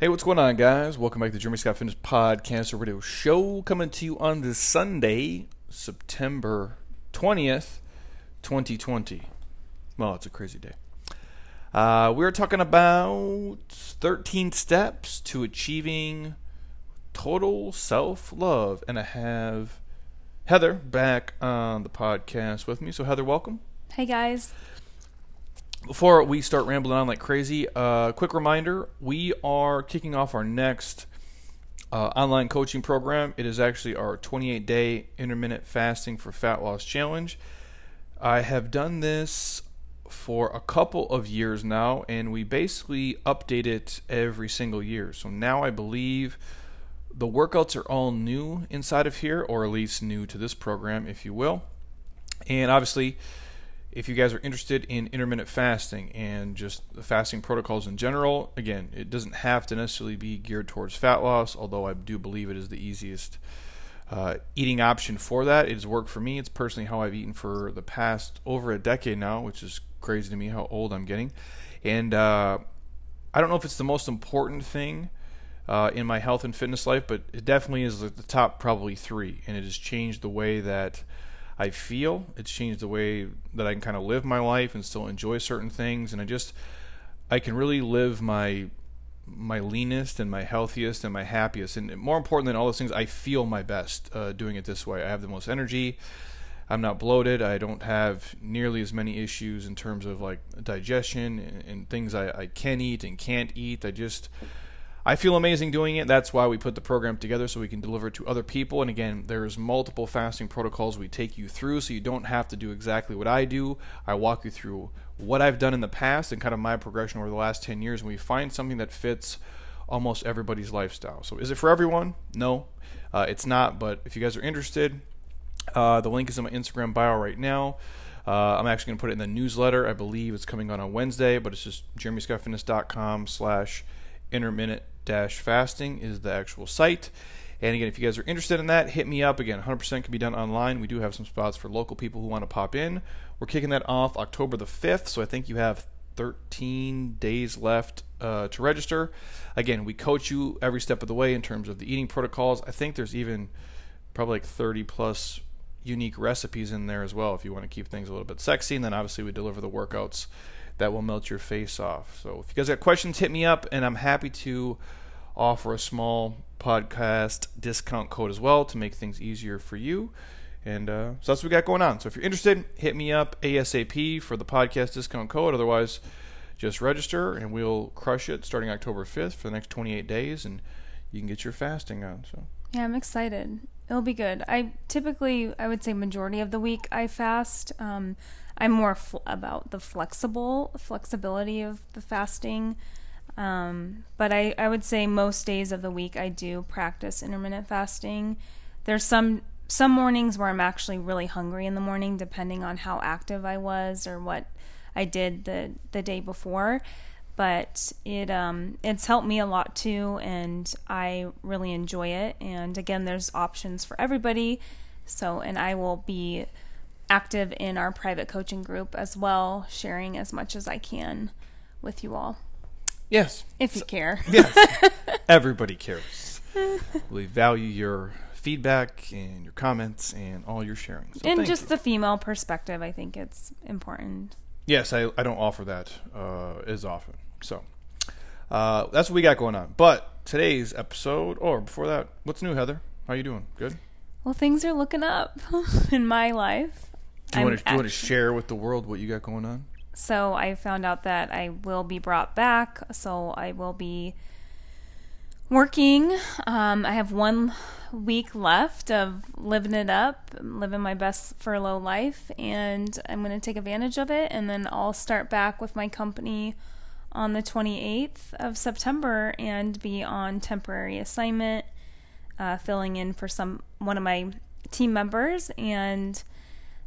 Hey, what's going on, guys? Welcome back to the Jeremy Scott Fitness Podcast Radio Show, coming to you on this Sunday, September 20th, 2020. Well, it's a crazy day. Uh, we're talking about 13 steps to achieving total self love, and I have Heather back on the podcast with me. So, Heather, welcome. Hey guys. Before we start rambling on like crazy, uh, quick reminder: we are kicking off our next uh, online coaching program. It is actually our 28-day intermittent fasting for fat loss challenge. I have done this for a couple of years now, and we basically update it every single year. So now I believe the workouts are all new inside of here, or at least new to this program, if you will. And obviously, if you guys are interested in intermittent fasting and just the fasting protocols in general, again, it doesn't have to necessarily be geared towards fat loss, although I do believe it is the easiest uh, eating option for that. It has worked for me. It's personally how I've eaten for the past over a decade now, which is crazy to me how old I'm getting. And uh, I don't know if it's the most important thing uh, in my health and fitness life, but it definitely is at the top probably three, and it has changed the way that I feel. It's changed the way that I can kind of live my life and still enjoy certain things. And I just, I can really live my my leanest and my healthiest and my happiest. And more important than all those things, I feel my best uh, doing it this way. I have the most energy. I'm not bloated. I don't have nearly as many issues in terms of like digestion and, and things I, I can eat and can't eat. I just I feel amazing doing it. That's why we put the program together so we can deliver it to other people. And again, there's multiple fasting protocols we take you through so you don't have to do exactly what I do. I walk you through what I've done in the past and kind of my progression over the last 10 years and we find something that fits almost everybody's lifestyle. So is it for everyone? No. Uh, it's not, but if you guys are interested, uh, the link is in my Instagram bio right now. Uh, I'm actually going to put it in the newsletter. I believe it's coming on on Wednesday, but it's just jeremyscottfitness.com slash intermittent fasting is the actual site. And again, if you guys are interested in that, hit me up. Again, 100% can be done online. We do have some spots for local people who want to pop in. We're kicking that off October the 5th, so I think you have 13 days left uh, to register. Again, we coach you every step of the way in terms of the eating protocols. I think there's even probably like 30 plus unique recipes in there as well if you want to keep things a little bit sexy. And then obviously we deliver the workouts that will melt your face off. So if you guys got questions, hit me up, and I'm happy to offer a small podcast discount code as well to make things easier for you. And uh, so that's what we got going on. So if you're interested, hit me up ASAP for the podcast discount code. Otherwise, just register and we'll crush it starting October 5th for the next 28 days, and you can get your fasting on. So yeah, I'm excited. It'll be good. I typically, I would say, majority of the week I fast. Um, I'm more fl- about the flexible flexibility of the fasting. Um, but I, I would say most days of the week I do practice intermittent fasting. There's some some mornings where I'm actually really hungry in the morning, depending on how active I was or what I did the the day before. But it um, it's helped me a lot too, and I really enjoy it. And again, there's options for everybody. So, and I will be active in our private coaching group as well, sharing as much as I can with you all. Yes. If you care. Yes. Everybody cares. we value your feedback and your comments and all your sharing. So and just you. the female perspective, I think it's important. Yes, I, I don't offer that uh, as often. So uh, that's what we got going on. But today's episode, or before that, what's new, Heather? How are you doing? Good? Well, things are looking up in my life. Do you, want to, do you want to share with the world what you got going on? So I found out that I will be brought back. So I will be working. Um, I have one week left of living it up, living my best furlough life, and I'm going to take advantage of it. And then I'll start back with my company on the 28th of September and be on temporary assignment, uh, filling in for some one of my team members and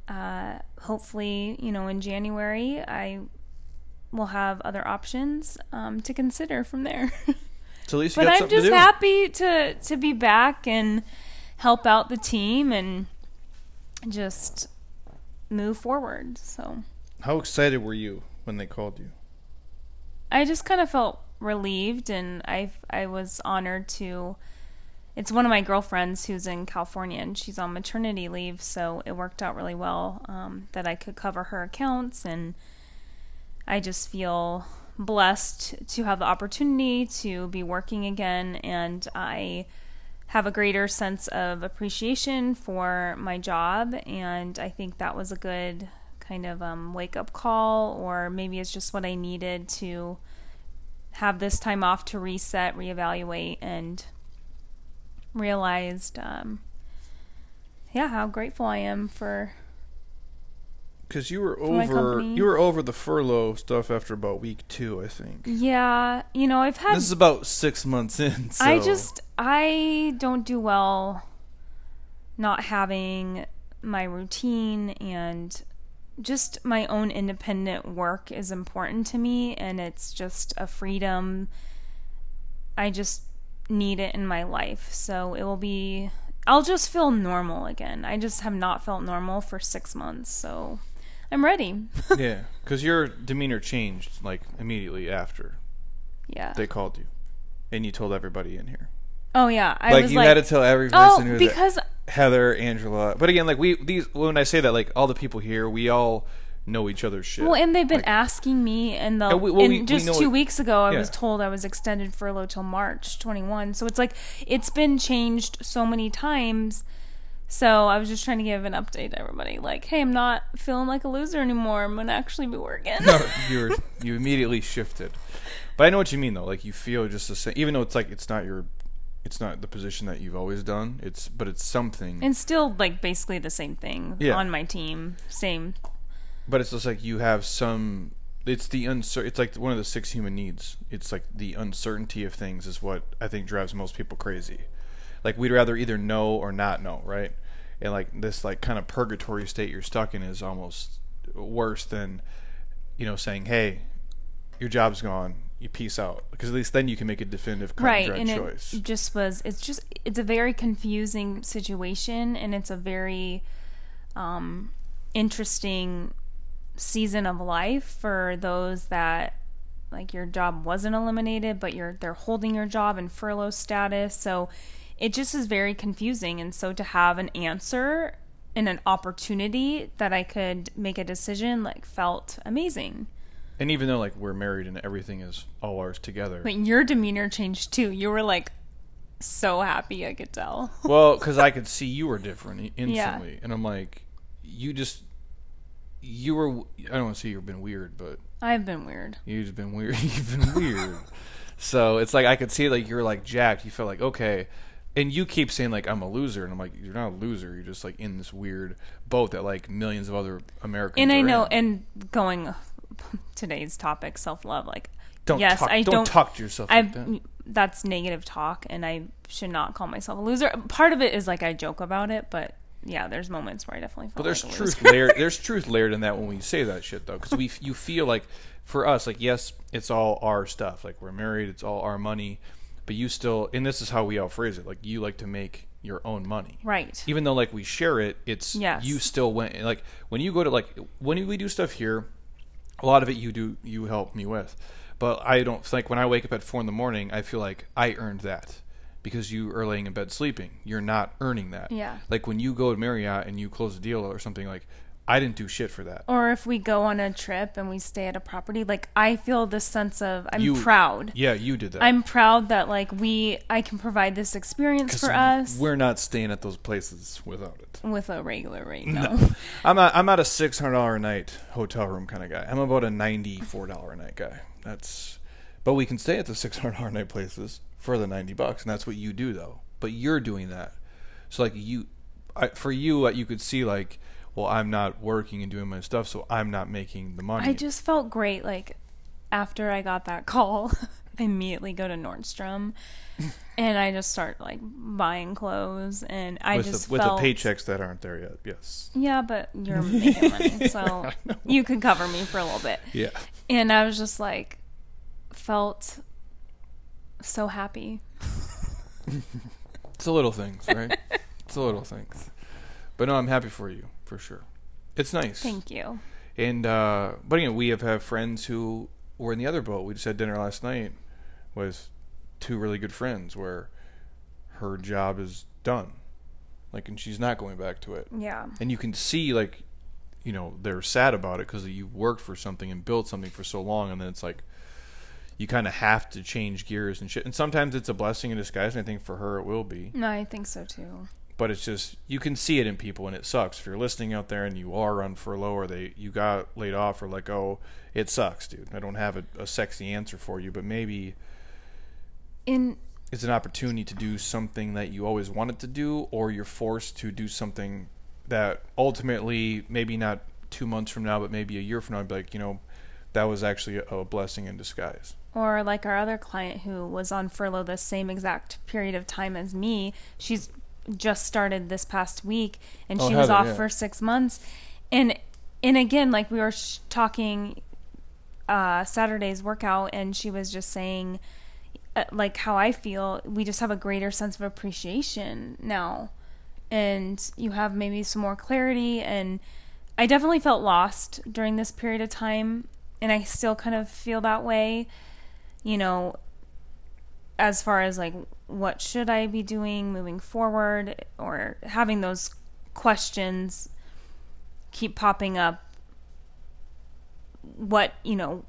uh, hopefully, you know, in January, I will have other options um, to consider from there. So at least but I'm just to happy to to be back and help out the team and just move forward. So, how excited were you when they called you? I just kind of felt relieved, and I I was honored to. It's one of my girlfriends who's in California, and she's on maternity leave, so it worked out really well um, that I could cover her accounts, and I just feel blessed to have the opportunity to be working again, and I have a greater sense of appreciation for my job, and I think that was a good kind of um, wake up call, or maybe it's just what I needed to have this time off to reset, reevaluate, and realized, um, yeah, how grateful I am for. Because you were over, you were over the furlough stuff after about week two, I think. Yeah, you know, I've had This is about six months in. So. I just I don't do well not having my routine and just my own independent work is important to me and it's just a freedom I just need it in my life. So it will be I'll just feel normal again. I just have not felt normal for 6 months. So I'm ready. yeah, because your demeanor changed like immediately after yeah. they called you, and you told everybody in here. Oh yeah, I like you like had to tell every person Oh, who was because Heather, Angela. But again, like we these when I say that, like all the people here, we all know each other's shit. Well, and they've been Like, asking me, and the And we- well, and we- we just know two it- weeks ago, I was told I was extended furlough till March 21. So it's like it's been changed so many times. So I was just trying to give an update to everybody, like, hey, I'm not feeling like a loser anymore. I'm gonna actually be working. no, you you immediately shifted. But I know what you mean though. Like you feel just the same, even though it's like it's not your, it's not the position that you've always done. It's but it's something. and still, like, basically the same thing Yeah. on my team. Same. But it's just like you have some. It's the uncer. It's like one of the six human needs. It's like the uncertainty of things is what I think drives most people crazy. Like we'd rather either know or not know, right? And like this like kind of purgatory state you're stuck in is almost worse than, you know, saying, "Hey, your job's gone. You peace out," because at least then you can make a definitive right and and it choice. just was it's just it's a very confusing situation and it's a very um interesting season of life for those that like your job wasn't eliminated but you're they're holding your job in furlough status. So it just is very confusing. And so to have an answer and an opportunity that I could make a decision like felt amazing. And even though like we're married and everything is all ours together, but your demeanor changed too. You were like so happy I could tell. Well, because I could see you were different instantly, and I'm like, you just, you were. I don't want to say you've been weird, but I've been weird. you've been weird. You've been weird. so it's like I could see like you're like jacked. You felt like okay, and you keep saying like I'm a loser, and I'm like you're not a loser. You're just like in this weird boat that like millions of other Americans. And I know, in. and going today's topic, self love. Like, don't yes, talk, I don't, don't. talk to yourself. I like that. that's negative talk, and I should not call myself a loser. Part of it is like I joke about it, but yeah, there's moments where I definitely feel. But there's like truth layered. There's truth layered in that when we say that shit though, because we you feel like for us like yes, it's all our stuff. Like we're married, it's all our money, but you still and this is how we all phrase it. Like you like to make your own money, right? even though like we share it. It's Yes. you still went like when you go to like when we do stuff here, a lot of it you do you help me with, but I don't think when I wake up at four in the morning, I feel like I earned that. Because you are laying in bed sleeping, you're not earning that. Yeah. Like when you go to Marriott and you close a deal or something, like I didn't do shit for that. Or if we go on a trip and we stay at a property, like I feel this sense of I'm You- proud. Yeah, you did that. I'm proud that like we I can provide this experience for us We're not staying at those places without it. with a regular rate. No. No. I'm not. I'm not a six hundred dollar a night hotel room kind of guy. I'm about a ninety four dollar a night guy. That's. But we can stay at the six hundred dollar a night places for the ninety bucks, and that's what you do though. But you're doing that, so like you, I, for you, uh, you could see like, well, I'm not working and doing my stuff, so I'm not making the money. I just felt great. Like after I got that call, I immediately go to Nordstrom, and I just start like buying clothes, and I with just the, with felt, the paychecks that aren't there yet. Yes. Yeah, but you're making money, so you could cover me for a little bit. Yeah. And I was just like, felt so happy. It's the little things, right? it's the little things. But no, I'm happy for you for sure. It's nice. Thank you. And uh, but again, we have had friends who were in the other boat. We just had dinner last night, with two really good friends where her job is done. Like, and she's not going back to it. Yeah. And you can see, like, you know, they're sad about it because you worked for something and built something for so long, and then it's like you kind of have to change gears and shit. And sometimes it's a blessing in disguise, and I think for her it will be. No, I think so too. But it's just you can see it in people, and it sucks. If you're listening out there and you are on furlough or they you got laid off or like, oh, it sucks, dude. I don't have a, a sexy answer for you, but maybe In it's an opportunity to do something that you always wanted to do, or you're forced to do something that ultimately, maybe not two months from now, but maybe a year from now, I'd be like, you know, that was actually a, a blessing in disguise. Or like our other client who was on furlough the same exact period of time as me. She's just started this past week and Oh, she was off yeah. for 6 months. And and again like we were sh- talking uh Saturday's workout and she was just saying uh, like how I feel, we just have a greater sense of appreciation now. And you have maybe some more clarity and I definitely felt lost during this period of time and I still kind of feel that way. You know, as far as like what should I be doing moving forward or having those questions keep popping up what, you know,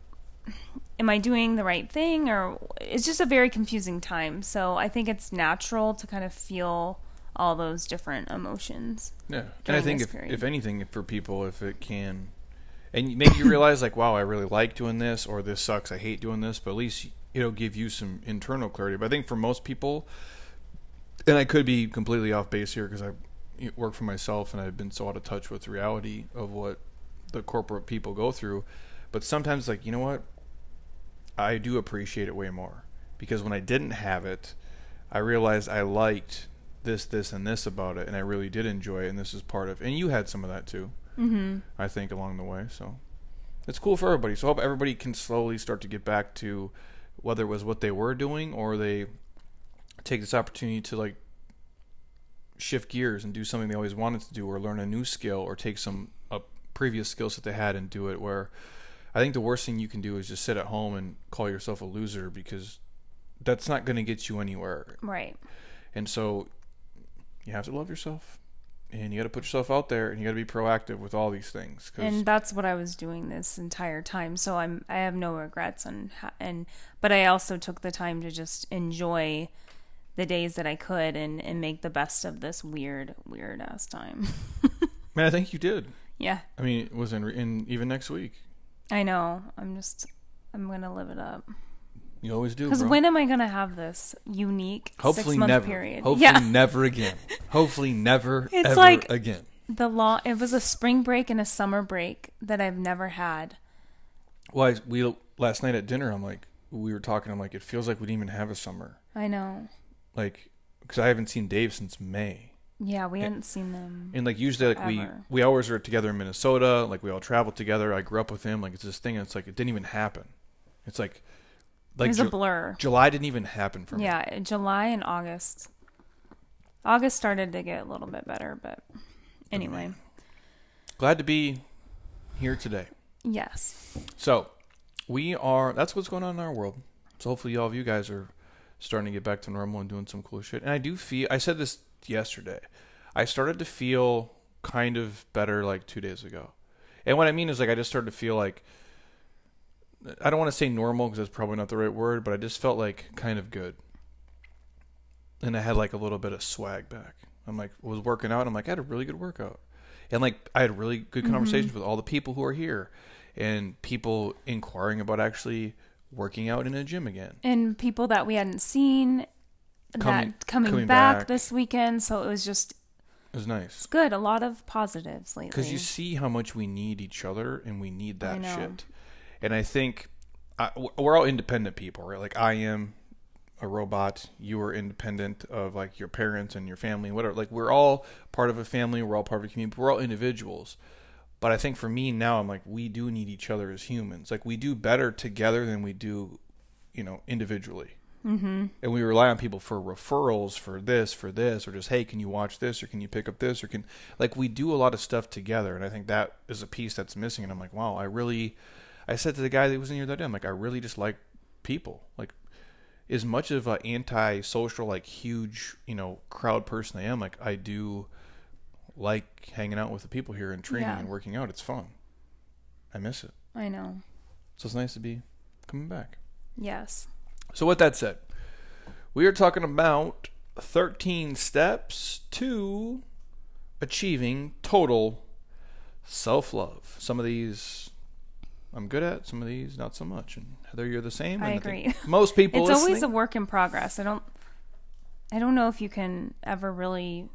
am I doing the right thing or it's just a very confusing time. So I think it's natural to kind of feel all those different emotions. Yeah, and I think if, period. if anything, for people, if it can, and maybe you realize like, wow, I really like doing this, or this sucks, I hate doing this, but at least it'll give you some internal clarity. But I think for most people, and I could be completely off base here because I work for myself and I've been so out of touch with reality of what the corporate people go through. But sometimes, like, you know what? I do appreciate it way more because when I didn't have it, I realized I liked this, this, and this about it, and I really did enjoy it. And this is part of, and you had some of that too, Mhm. I think, along the way. So it's cool for everybody. So I hope everybody can slowly start to get back to whether it was what they were doing or they take this opportunity to like shift gears and do something they always wanted to do or learn a new skill or take some a previous skills that they had and do it where I think the worst thing you can do is just sit at home and call yourself a loser because that's not going to get you anywhere. Right. And so you have to love yourself and you got to put yourself out there and you got to be proactive with all these things and that's what I was doing this entire time. So I'm I have no regrets and and but I also took the time to just enjoy the days that I could and and make the best of this weird weird ass time. man, I think you did. yeah, I mean, it was in, in even next week. I know. I'm just I'm gonna live it up. You always do. Because when am I gonna have this unique Hopefully six month never. period? Hopefully yeah, never again. Hopefully never It's ever like- again. the law. It was a spring break and a summer break that I've never had. Well, I, we last night at dinner, I'm like, we were talking. I'm like, it feels like we didn't even have a summer. I know. Like, because I haven't seen Dave since May. Yeah, we hadn't seen them. And like usually, like we Ever. we always are together in Minnesota. Like we all travel together. I grew up with him. Like it's this thing. And it's like it didn't even happen. It's like like was Ju- a blur. July didn't even happen for me. Yeah, July and August. August started to get a little bit better, but anyway, Glad to be here today. yes. So we are. That's what's going on in our world. So hopefully, all of you guys are starting to get back to normal and doing some cool shit. And I do feel. I said this yesterday. I started to feel kind of better like two days ago. And what I mean is like I just started to feel like. I don't want to say normal because that's probably not the right word, but I just felt like kind of good. And I had like a little bit of swag back. I'm like was working out. I'm like I had a really good workout, and like I had really good mm-hmm. conversations with all the people who are here, and people inquiring about actually working out in a gym again. And people that we hadn't seen Coming- that coming, coming back, back. this weekend, so it was just It was nice it's good. A lot of positives lately. because you see how much we need each other and we need that shit. And I think I, we're all independent people, right? Like I am a robot. You are independent of like your parents and your family, whatever. Like we're all part of a family. We're all part of a community. We're all individuals. But I think for me now, I'm like we do need each other as humans. Like we do better together than we do, you know, individually. Mm-hmm. And we rely on people for referrals for this, for this, or just hey, can you watch this, or can you pick up this, or can like we do a lot of stuff together. And I think that is a piece that's missing. And I'm like, wow, I really. I said to the guy that was in here that day, I'm like, I really just like people. Like, as much of an anti-social, like huge, you know, crowd person I am, like I do like hanging out with the people here and training Yeah. and working out. It's fun. I miss it. I know. So it's nice to be coming back. Yes. So with that said, we are talking about 13 steps to achieving total self-love. Some of these I'm good at, some of these not so much. And Heather, you're the same. I and agree. most people it's always a work in progress. I don't I don't know if you can ever really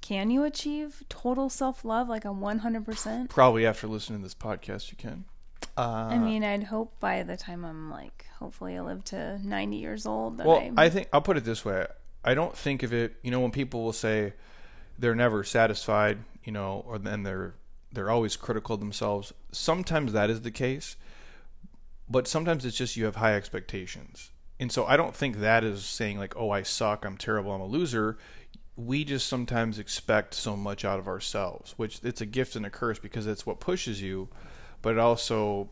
can you achieve total self-love like a 100%? probably after listening to this podcast you can. Uh, I mean, I'd hope by the time I'm like hopefully I live to 90 years old that Well, I, I think I'll put it this way. I don't think of it. You know, when people will say they're never satisfied, you know, or then they're they're always critical of themselves. Sometimes that is the case, but sometimes it's just you have high expectations, and so I don't think that is saying like, "Oh, I suck. I'm terrible. I'm a loser." We just sometimes expect so much out of ourselves, which it's a gift and a curse because it's what pushes you, but it also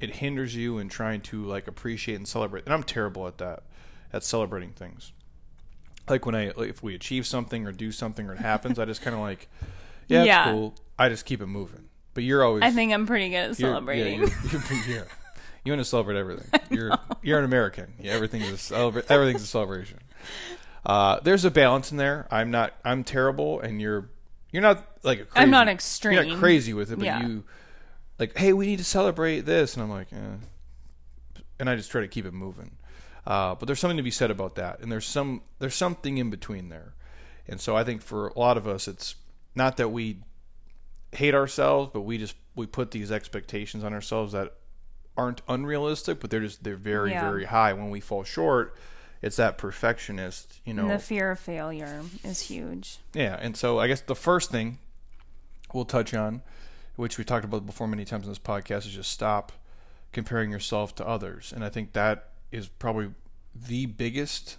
it hinders you in trying to like appreciate and celebrate. And I'm terrible at that, at celebrating things. Like when I if we achieve something or do something or it happens, I just kind of like, yeah, it's Yeah. cool. I just keep it moving. But you're always I think I'm pretty good at you're- celebrating. Yeah, you're, you're, yeah. You want to celebrate everything. You're you're an American. Yeah, everything's a celebra- everything's a celebration. Uh, there's a balance in there. I'm not. I'm terrible, and you're you're not like a crazy, I'm not You're extreme. not crazy with it, but Yeah. you like, hey, we need to celebrate this, and I'm like, eh. and I just try to keep it moving. Uh, but there's something to be said about that, and there's some there's something in between there, and so I think for a lot of us, it's not that we hate ourselves, but we just we put these expectations on ourselves that aren't unrealistic, but they're just they're very Yeah. very high. When we fall short, it's that perfectionist, you know. And the fear of failure is huge. Yeah, and so I guess the first thing we'll touch on, which we talked about before many times in this podcast, is just stop comparing yourself to others. And I think that is probably the biggest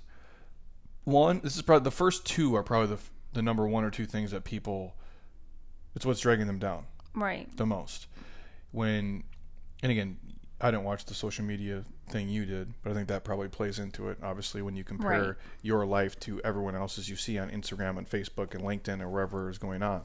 one. This is probably the first two are probably the the number one or two things that people. It's what's dragging them down Right. the most. When, and again, I didn't watch the social media thing you did, but I think that probably plays into it. Obviously, when you compare Right. your life to everyone else's you see on Instagram and Facebook and LinkedIn or wherever is going on,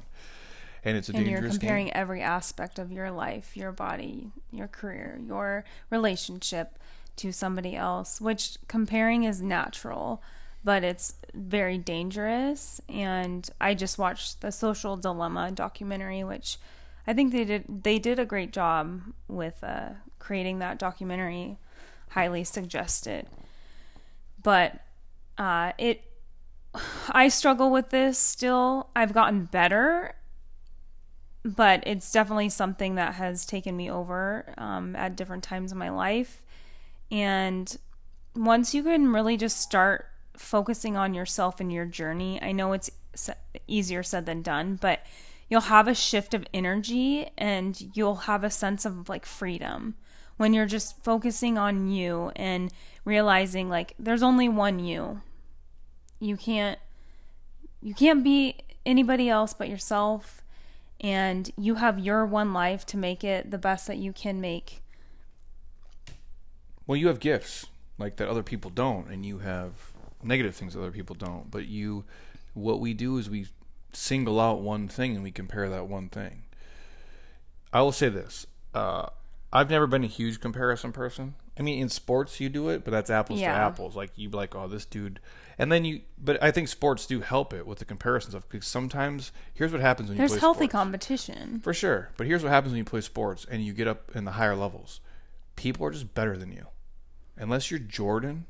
and it's a and you're comparing game. every aspect of your life, your body, your career, your relationship to somebody else, which comparing is natural, but it's very dangerous. And I just watched the Social Dilemma documentary, which I think they did they did a great job with uh, creating that documentary. Highly suggested, but uh, it I struggle with this still. I've gotten better but it's definitely something that has taken me over um, at different times in my life. And once you can really just start focusing on yourself and your journey, I know it's easier said than done, but you'll have a shift of energy and you'll have a sense of like freedom when you're just focusing on you and realizing like there's only one you. You can't you can't be anybody else but yourself and you have your one life to make it the best that you can make. Well, you have gifts like that other people don't, and you have negative things other people don't. But you, what we do is we single out one thing and we compare that one thing. I will say this: uh, I've never been a huge comparison person. I mean, in sports you do it, but that's apples to apples. Like you be like, oh, this dude, and then you. But I think sports do help it with the comparisons of because sometimes here's what happens when you There's play healthy sports. competition. For sure. But here's what happens when you play sports and you get up in the higher levels. People are just better than you. Unless you're Jordan,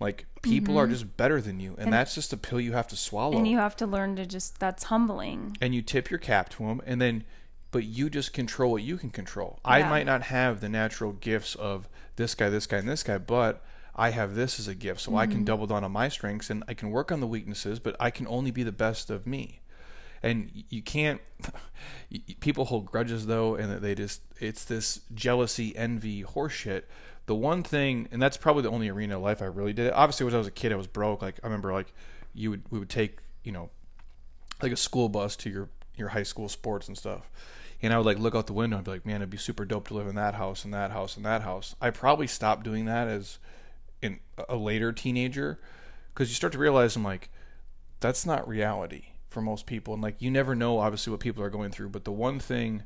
like people are just better than you. And, that's just a pill you have to swallow. Mm-hmm. And you have to learn to just that's humbling. and you tip your cap to them and then but you just control what you can control. I might not have the natural gifts of this guy, this guy, and this guy, but I have this as a gift, so I Mm-hmm. can double down on my strengths and I can work on the weaknesses, but I can only be the best of me. And you can't. People hold grudges though, and they just it's this jealousy, envy, horseshit. The one thing, and that's probably the only arena of life I really did. Obviously, when I was a kid, I was broke. Like I remember, like you would we would take you know like a school bus to your your high school sports and stuff. And I would like look out the window and be like, man, it'd be super dope to live in that house and that house and that house. I probably stopped doing that as in a later teenager because you start to realize I'm like that's not reality for most people and like you never know obviously what people are going through but the one thing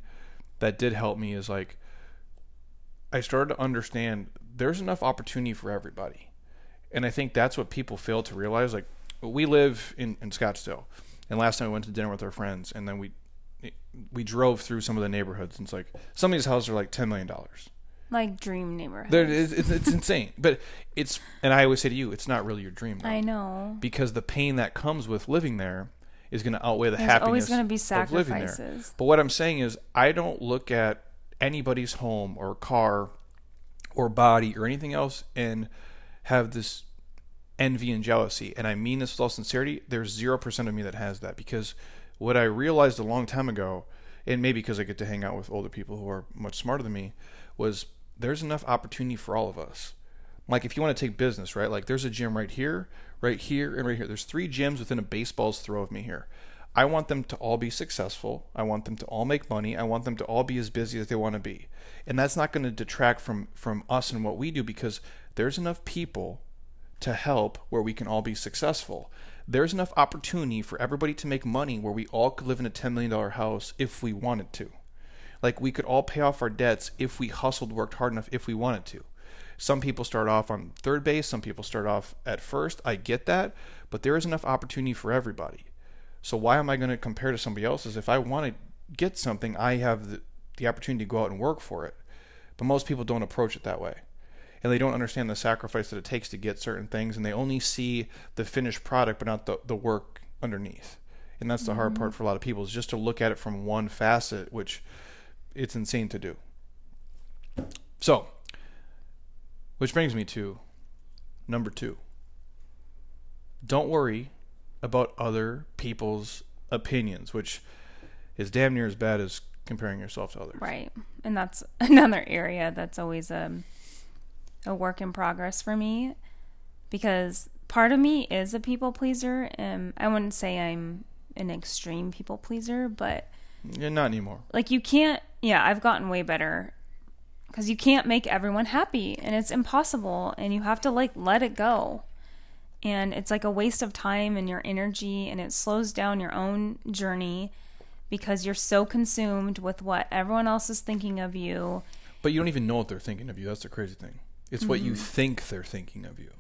that did help me is like I started to understand there's enough opportunity for everybody. And I think that's what people fail to realize. Like we live in, in Scottsdale, and last time we went to dinner with our friends, and then we we drove through some of the neighborhoods, and it's like some of these houses are like ten million dollars. Like dream neighborhood. There, it's, it's, it's insane, but it's and I always say to you, it's not really your dream. Though, I know. because the pain that comes with living there is going to outweigh the There's happiness. always going to be of living there. sacrifices. But what I'm saying is, I don't look at anybody's home or car or body or anything else and have this envy and jealousy. And I mean this with all sincerity. There's 0% of me that has that because what I realized a long time ago, and maybe because I get to hang out with older people who are much smarter than me, was there's enough opportunity for all of us. Like if you want to take business, right? Like there's a gym right here, right here, and right here. There's three gyms within a baseball's throw of me here. I want them to all be successful. I want them to all make money. I want them to all be as busy as they want to be. And that's not going to detract from from us and what we do because there's enough people to help where we can all be successful. There's enough opportunity for everybody to make money where we all could live in a $10 million house if we wanted to. Like we could all pay off our debts if we hustled, worked hard enough, if we wanted to. Some people start off on third base, some people start off at first. I get that, but there is enough opportunity for everybody. So why am I going to compare to somebody else's? If I want to get something, I have the, the opportunity to go out and work for it. But most people don't approach it that way. And they don't understand the sacrifice that it takes to get certain things, and they only see the finished product, but not the, the work underneath. And that's the mm-hmm. hard part for a lot of people is just to look at it from one facet, which it's insane to do. So, which brings me to number two. Don't worry about other people's opinions, which is damn near as bad as comparing yourself to others. Right. And that's another area that's always a, um, a work in progress for me because part of me is a people pleaser. And I wouldn't say I'm an extreme people pleaser, but. Yeah, not anymore. Like, you can't. Yeah, I've gotten way better because you can't make everyone happy and it's impossible and you have to like let it go and it's like a waste of time and your energy and it slows down your own journey because you're so consumed with what everyone else is thinking of you but you don't even know what they're thinking of you that's the crazy thing it's mm-hmm. what you mm-hmm. think they're thinking of you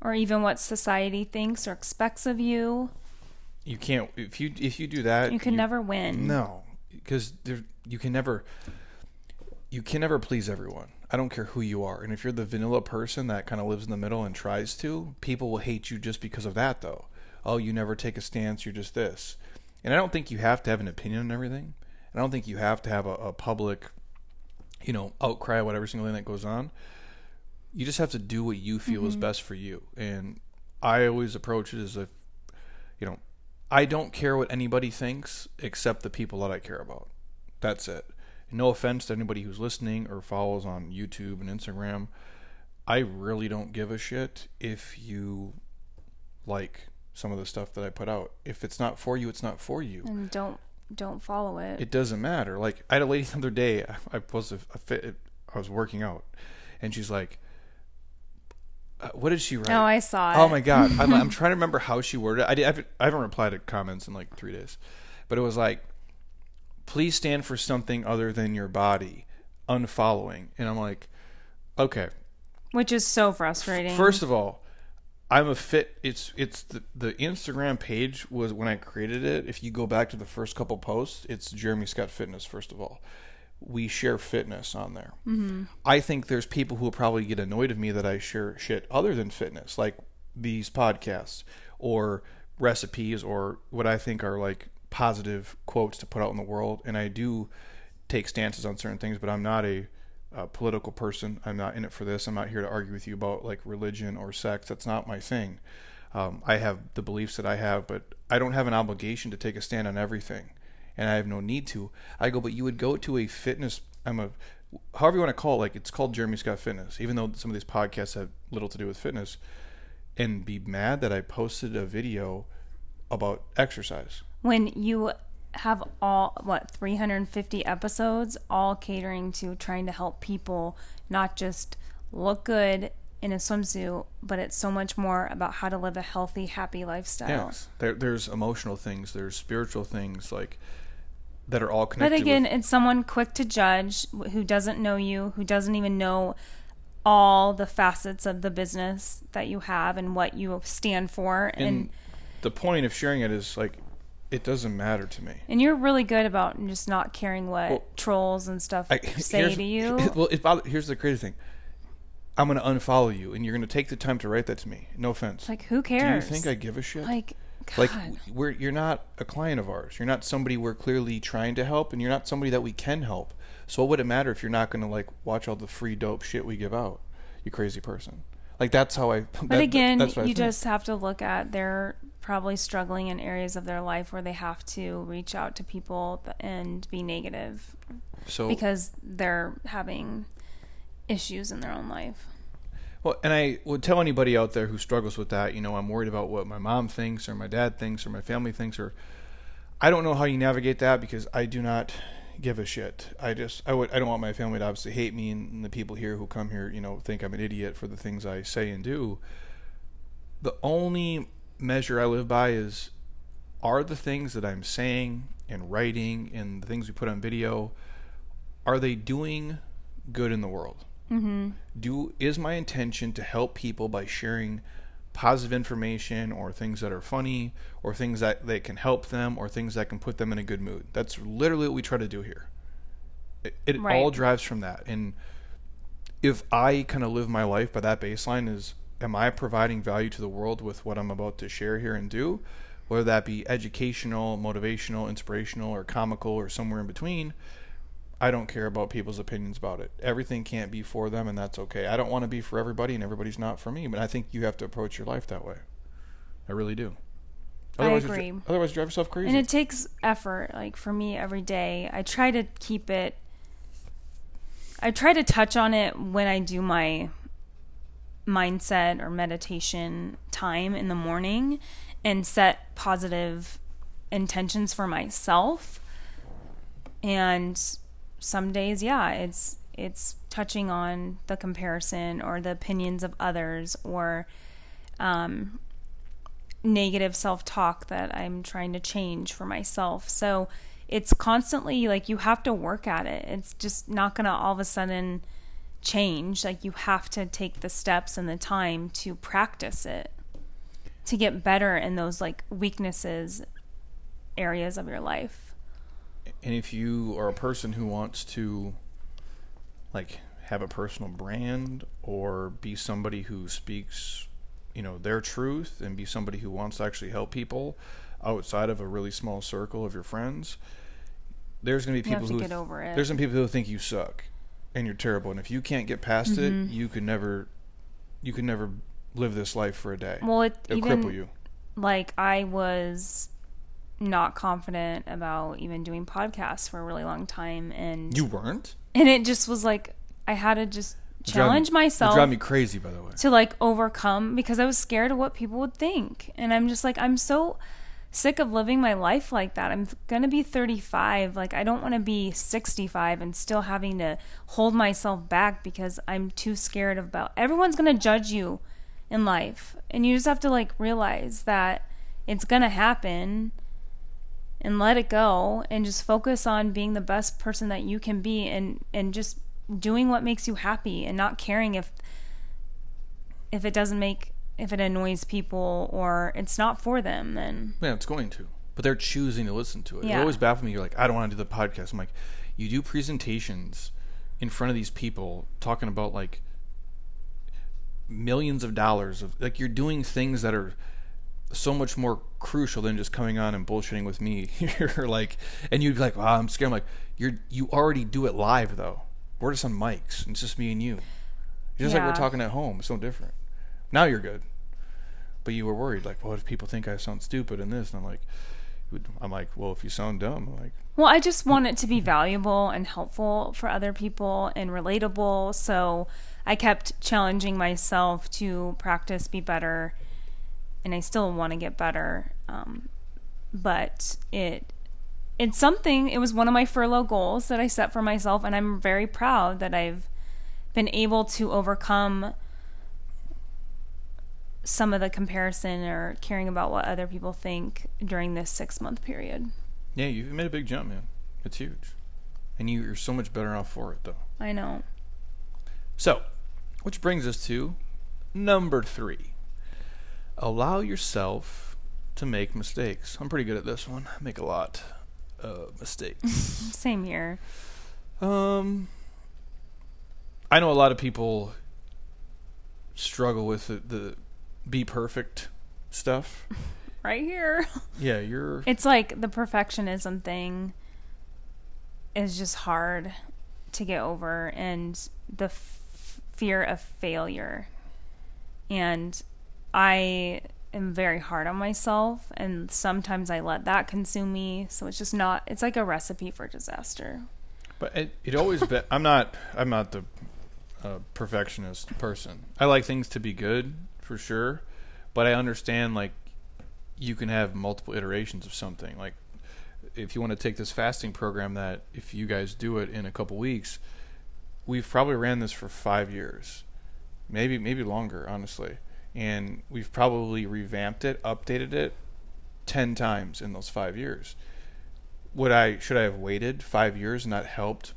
or even what society thinks or expects of you you can't if you if you do that you can you, never win no because there you can never you can never please everyone. I don't care who you are. And if you're the vanilla person that kind of lives in the middle and tries to, people will hate you just because of that, though. Oh, you never take a stance, you're just this. And I don't think you have to have an opinion on everything. And I don't think you have to have a, a public, you know, outcry about every single thing that goes on. You just have to do what you feel mm-hmm. is best for you. And I always approach it as if, you know, I don't care what anybody thinks except the people that I care about. That's it no offense to anybody who's listening or follows on YouTube and Instagram. I really don't give a shit if you like some of the stuff that I put out. If it's not for you, it's not for you. And don't don't follow it. It doesn't matter. Like I had a lady the other day. I, was a, a fit. I was working out, and she's like, uh, "What did she write?" Oh, I saw it. Oh my god, I'm, I'm trying to remember how she worded it. I, did, I haven't, I haven't replied to comments in like three days, but it was like please stand for something other than your body unfollowing. And i'm like okay. Which is so frustrating. First of all i'm a fit it's it's the, the instagram page was when i created it if you go back to the first couple posts it's jeremy scott fitness first of all. We share fitness on there. Mm-hmm. i think there's people who will probably get annoyed of me that i share shit other than fitness like these podcasts or recipes or what i think are like positive quotes to put out in the world, and I do take stances on certain things, but I'm not a, a, political person. I'm not in it for this. I'm not here to argue with you about like religion or sex. That's not my thing. Um, I have the beliefs that I have, but I don't have an obligation to take a stand on everything, and I have no need to. I go, but you would go to a fitness. I'm a however you want to call it. Like it's called Jeremy Scott Fitness, even though some of these podcasts have little to do with fitness, and be mad that I posted a video about exercise when you have all what 350 episodes all catering to trying to help people not just look good in a swimsuit, but it's so much more about how to live a healthy, happy lifestyle. Yes, there, there's emotional things, there's spiritual things like that are all connected. But again, with, it's someone quick to judge who doesn't know you, who doesn't even know all the facets of the business that you have and what you stand for and, and the point of sharing it is like it doesn't matter to me. And you're really good about just not caring what well, trolls and stuff I, say to you. Well, it, here's the crazy thing. I'm going to unfollow you, and you're going to take the time to write that to me. No offense. Like, who cares? Do you think I give a shit? Like, God. like we're you're not a client of ours. You're not somebody we're clearly trying to help, and you're not somebody that we can help. So what would it matter if you're not going to like watch all the free dope shit we give out? You crazy person. Like that's how I. But that, again, you just have to look at they're probably struggling in areas of their life where they have to reach out to people and be negative. So because they're having issues in their own life. Well, and I would tell anybody out there who struggles with that, you know, I'm worried about what my mom thinks or my dad thinks or my family thinks or I don't know how you navigate that because I do not give a shit. I just I would I don't want my family to obviously hate me and the people here who come here, you know, think I'm an idiot for the things I say and do. The only measure I live by is are the things that I'm saying and writing and the things we put on video are they doing good in the world? Mm-hmm. Do is my intention to help people by sharing positive information or things that are funny or things that, that can help them or things that can put them in a good mood. That's literally what we try to do here. It, it right. all drives from that. And if I kind of live my life by that baseline is am I providing value to the world with what I'm about to share here and do? Whether that be educational, motivational, inspirational, or comical, or somewhere in between, I don't care about people's opinions about it. Everything can't be for them, and that's okay. I don't want to be for everybody, and everybody's not for me. But I think you have to approach your life that way. I really do. Otherwise, I agree. You, otherwise, you drive yourself crazy. And it takes effort. Like for me, every day, I try to keep it. I try to touch on it when I do my mindset or meditation time in the morning, and set positive intentions for myself. And some days, yeah, it's it's touching on the comparison or the opinions of others or um, negative self talk that I'm trying to change for myself. So it's constantly like you have to work at it. It's just not going to all of a sudden change. Like you have to take the steps and the time to practice it to get better in those like weaknesses areas of your life and if you are a person who wants to like have a personal brand or be somebody who speaks you know their truth and be somebody who wants to actually help people outside of a really small circle of your friends there's going to be people who get over it. there's some people who think you suck and you're terrible and if you can't get past mm-hmm. it you can never you can never live this life for a day well it It'll even, cripple you like i was not confident about even doing podcasts for a really long time and You weren't? And it just was like I had to just challenge drive, myself. drive me crazy by the way. To like overcome because I was scared of what people would think. And I'm just like I'm so sick of living my life like that. I'm going to be 35. Like I don't want to be 65 and still having to hold myself back because I'm too scared about everyone's going to judge you in life. And you just have to like realize that it's going to happen and let it go and just focus on being the best person that you can be and and just doing what makes you happy and not caring if if it doesn't make if it annoys people or it's not for them then yeah it's going to but they're choosing to listen to it yeah. it always baffles me you're like i don't want to do the podcast i'm like you do presentations in front of these people talking about like millions of dollars of like you're doing things that are so much more crucial than just coming on and bullshitting with me. you're like, and you'd be like, "Wow, I'm scared." I'm like, "You're you already do it live though. We're just on mics. And it's just me and you. Just yeah. like we're talking at home. It's no different. Now you're good, but you were worried. Like, what if people think I sound stupid in this? And I'm like, I'm like, well, if you sound dumb, I'm like. Well, I just want it to be valuable and helpful for other people and relatable. So I kept challenging myself to practice, be better and I still want to get better. Um, but it it's something. It was one of my furlough goals that I set for myself, and I'm very proud that I've been able to overcome some of the comparison or caring about what other people think during this six month period. Yeah, you've made a big jump, man. It's huge. And you, you're so much better off for it, though. I know. So, which brings us to number three allow yourself to make mistakes. I'm pretty good at this one. I make a lot of mistakes. Same here. Um, I know a lot of people struggle with the, the be perfect stuff. Right here. Yeah, you're. It's like the perfectionism thing is just hard to get over, and the f- fear of failure. And I am very hard on myself, and sometimes I let that consume me. So it's just not. It's like a recipe for disaster. But it, it always. Be, I'm not. I'm not the uh, perfectionist person. I like things to be good for sure, but I understand like you can have multiple iterations of something. Like if you want to take this fasting program that if you guys do it in a couple weeks, we've probably ran this for five years, maybe maybe longer, honestly, and we've probably revamped it, updated it ten times in those five years. Would I should I have waited five years and not helped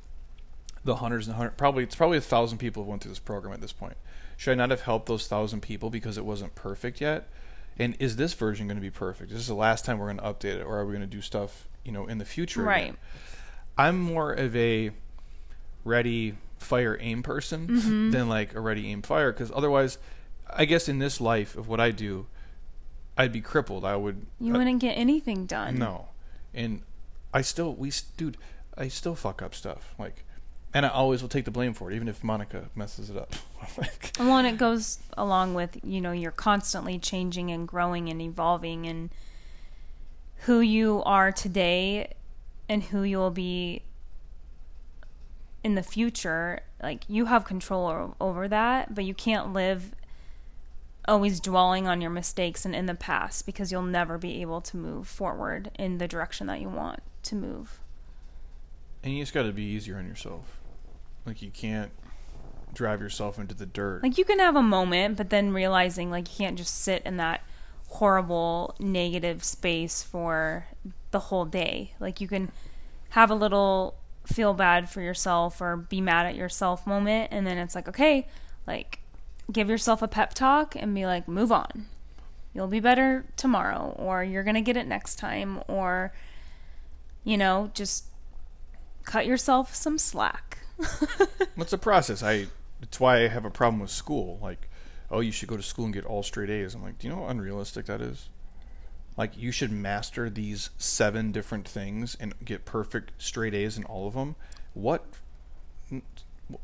the hundreds and hundreds? Probably it's probably a thousand people who went through this program at this point. Should I not have helped those thousand people because it wasn't perfect yet? And is this version going to be perfect? Is this the last time we're going to update it, or are we going to do stuff you know in the future? Right. Again? I'm more of a ready fire aim person Mm-hmm. than like a ready aim fire because otherwise, I guess in this life of what I do, I'd be crippled. I would You uh, wouldn't get anything done. no, and I still we dude, I still fuck up stuff like, and I always will take the blame for it, even if Monica messes it up. Well, and it goes along with, you know, you're constantly changing and growing and evolving and who you are today and who you'll be in the future. Like, you have control over that, but you can't live always dwelling on your mistakes and in the past because you'll never be able to move forward in the direction that you want to move. and you just got to be easier on yourself. Like you can't drive yourself into the dirt. Like you can have a moment, but then realizing like you can't just sit in that horrible negative space for the whole day. Like you can have a little feel bad for yourself or be mad at yourself moment and then it's like okay, like give yourself a pep talk and be like move on. You'll be better tomorrow or you're going to get it next time or you know, just cut yourself some slack. What's the process? I. It's why I have a problem with school. Like, oh, you should go to school and get all straight A's. I'm like, do you know how unrealistic that is? Like, you should master these seven different things and get perfect straight A's in all of them. What?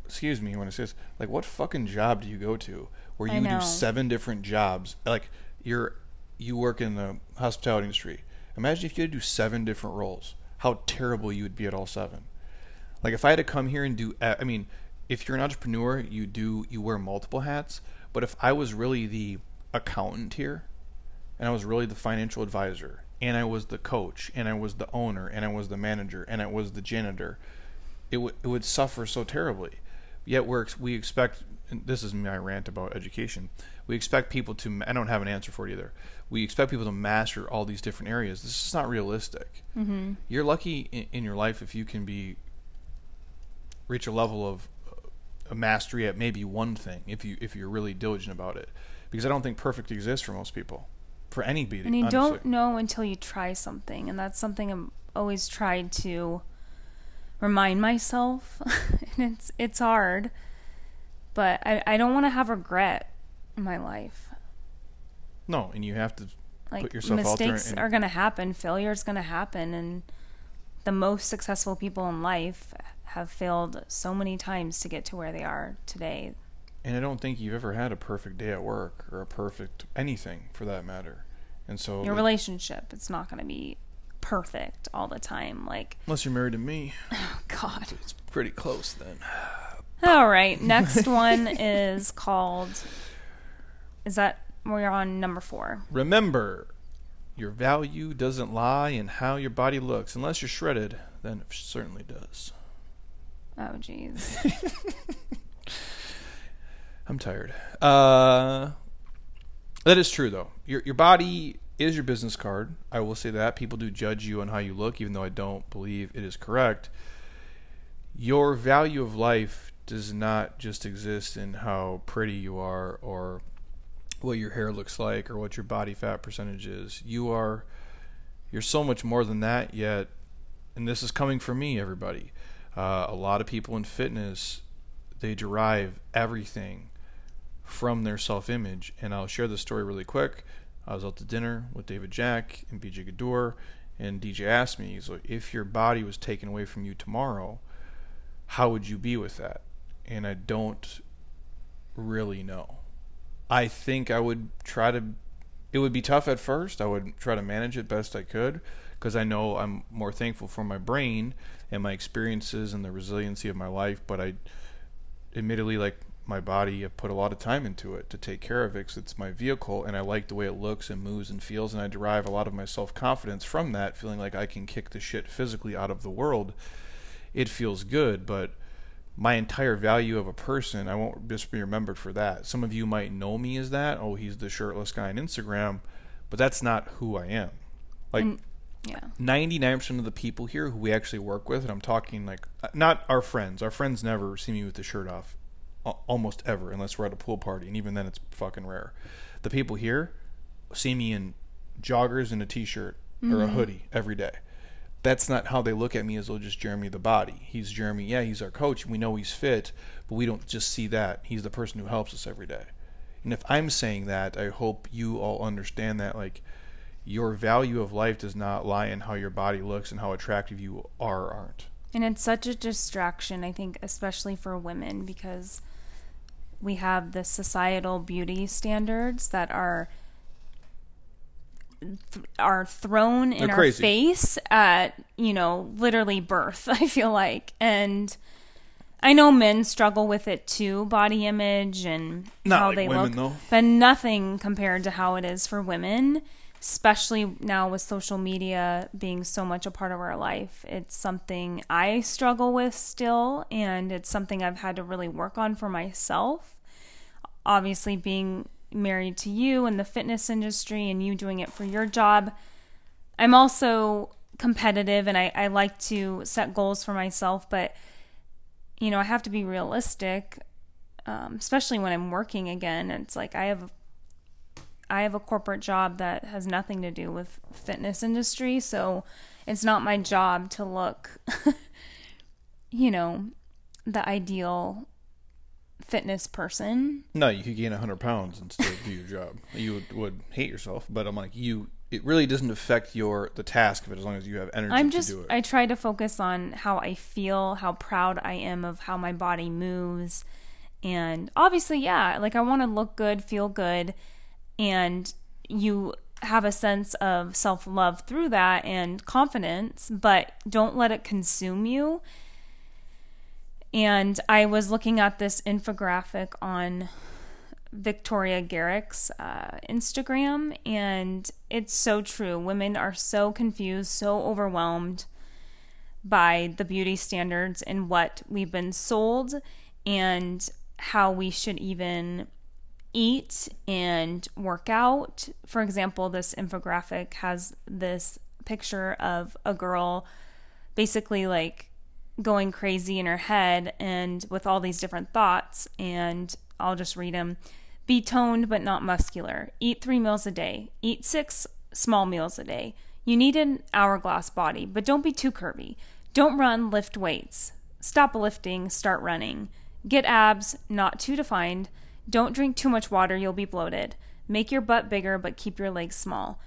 Excuse me when I say this. Like, what fucking job do you go to where you do seven different jobs? Like, you're you work in the hospitality industry. Imagine if you had to do seven different roles. How terrible you would be at all seven. Like if I had to come here and do, I mean, if you're an entrepreneur, you do you wear multiple hats. But if I was really the accountant here, and I was really the financial advisor, and I was the coach, and I was the owner, and I was the manager, and I was the janitor, it would it would suffer so terribly. Yet we're ex- we expect. And this is my rant about education. We expect people to. I don't have an answer for it either. We expect people to master all these different areas. This is not realistic. Mm-hmm. You're lucky in, in your life if you can be reach a level of uh, a mastery at maybe one thing if you if you're really diligent about it. Because I don't think perfect exists for most people, for any anybody. And you honestly. don't know until you try something, and that's something I'm always tried to remind myself. and it's it's hard, but I I don't want to have regret in my life. No, and you have to Like put yourself out there mistakes and- are going to happen, failure is going to happen, and the most successful people in life have failed so many times to get to where they are today. And I don't think you've ever had a perfect day at work or a perfect anything for that matter. And so, Your like, relationship, it's not going to be perfect all the time. Like, unless you're married to me, God. it's pretty close then. All right, next one is called. Is that we're on number four? Remember, your value doesn't lie in how your body looks. Unless you're shredded, then it certainly does. Oh, jeez. I'm tired. Uh, That is true, though. Your your body is your business card. I will say that people do judge you on how you look, even though I don't believe it is correct. Your value of life does not just exist in how pretty you are or what your hair looks like or what your body fat percentage is. You are you're so much more than that yet and this is coming from me everybody. Uh, a lot of people in fitness they derive everything from their self-image and I'll share the story really quick. I was out to dinner with David Jack and BJ Gaddour and DJ asked me, like, if your body was taken away from you tomorrow, how would you be with that? And I don't really know. I think I would try to. It would be tough at first. I would try to manage it best I could because I know I'm more thankful for my brain and my experiences and the resiliency of my life. But I, admittedly, like my body, I've put a lot of time into it to take care of it because it's my vehicle and I like the way it looks and moves and feels. And I derive a lot of my self confidence from that, feeling like I can kick the shit physically out of the world. It feels good, but my entire value of a person, I won't just be remembered for that. Some of you might know me as that. Oh, he's the shirtless guy on Instagram, but that's not who I am. Like, And- yeah. 99% of the people here who we actually work with, and I'm talking like, uh, not our friends. Our friends never see me with the shirt off, almost ever, unless we're at a pool party, and even then it's fucking rare. The people here see me in joggers and a t shirt or a hoodie every day. That's not how they look at me as though just Jeremy the body. He's Jeremy, yeah, he's our coach. We know he's fit, but we don't just see that. He's the person who helps us every day. And if I'm saying that, I hope you all understand that like your value of life does not lie in how your body looks and how attractive you are or aren't. And it's such a distraction, I think, especially for women, because we have the societal beauty standards that are th- are thrown in They're our crazy. face at you know literally birth. I feel like, and I know men struggle with it too, body image and Not how like they women, look, though. but nothing compared to how it is for women. Especially now with social media being so much a part of our life, it's something I struggle with still, and it's something I've had to really work on for myself. Obviously being married to you and the fitness industry and you doing it for your job i'm also competitive and I, I like to set goals for myself but you know i have to be realistic um, especially when i'm working again. It's like i have i have a corporate job that has nothing to do with fitness industry so it's not my job to look you know the ideal fitness person No, you could gain 100 pounds and still do your job. You would, would hate yourself, but I'm like, you, it really doesn't affect your, the task of it as long as you have energy I'm to just do it. I try to focus on how I feel, how proud I am of how my body moves. And obviously, yeah, like I want to look good, feel good, and you have a sense of self-love through that and confidence, but don't let it consume you. And I was looking at this infographic on Victoria Garrick's uh, Instagram, and it's so true. Women are so confused, so overwhelmed by the beauty standards and what we've been sold, and how we should even eat and work out. For example, this infographic has this picture of a girl basically like going crazy in her head and with all these different thoughts and I'll just read them. Be toned but not muscular. Eat 3 meals a day. Eat 6 small meals a day. You need an hourglass body, but don't be too curvy. Don't run, lift weights. Stop lifting, start running. Get abs, not too defined. Don't drink too much water, you'll be bloated. Make your butt bigger but keep your legs small.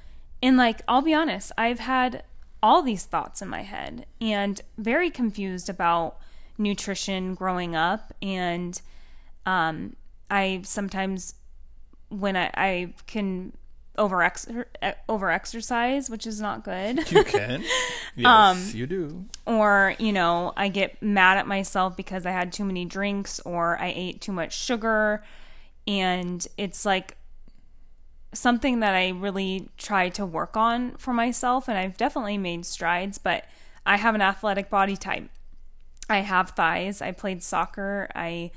And like, I'll be honest, I've had all these thoughts in my head and very confused about nutrition growing up and um, i sometimes when i, I can over over exercise which is not good you can. Yes, Um, you do. or you know i get mad at myself because i had too many drinks or i ate too much sugar and it's like something that i really try to work on for myself and i've definitely made strides but i have an athletic body type. I have thighs. I played soccer. I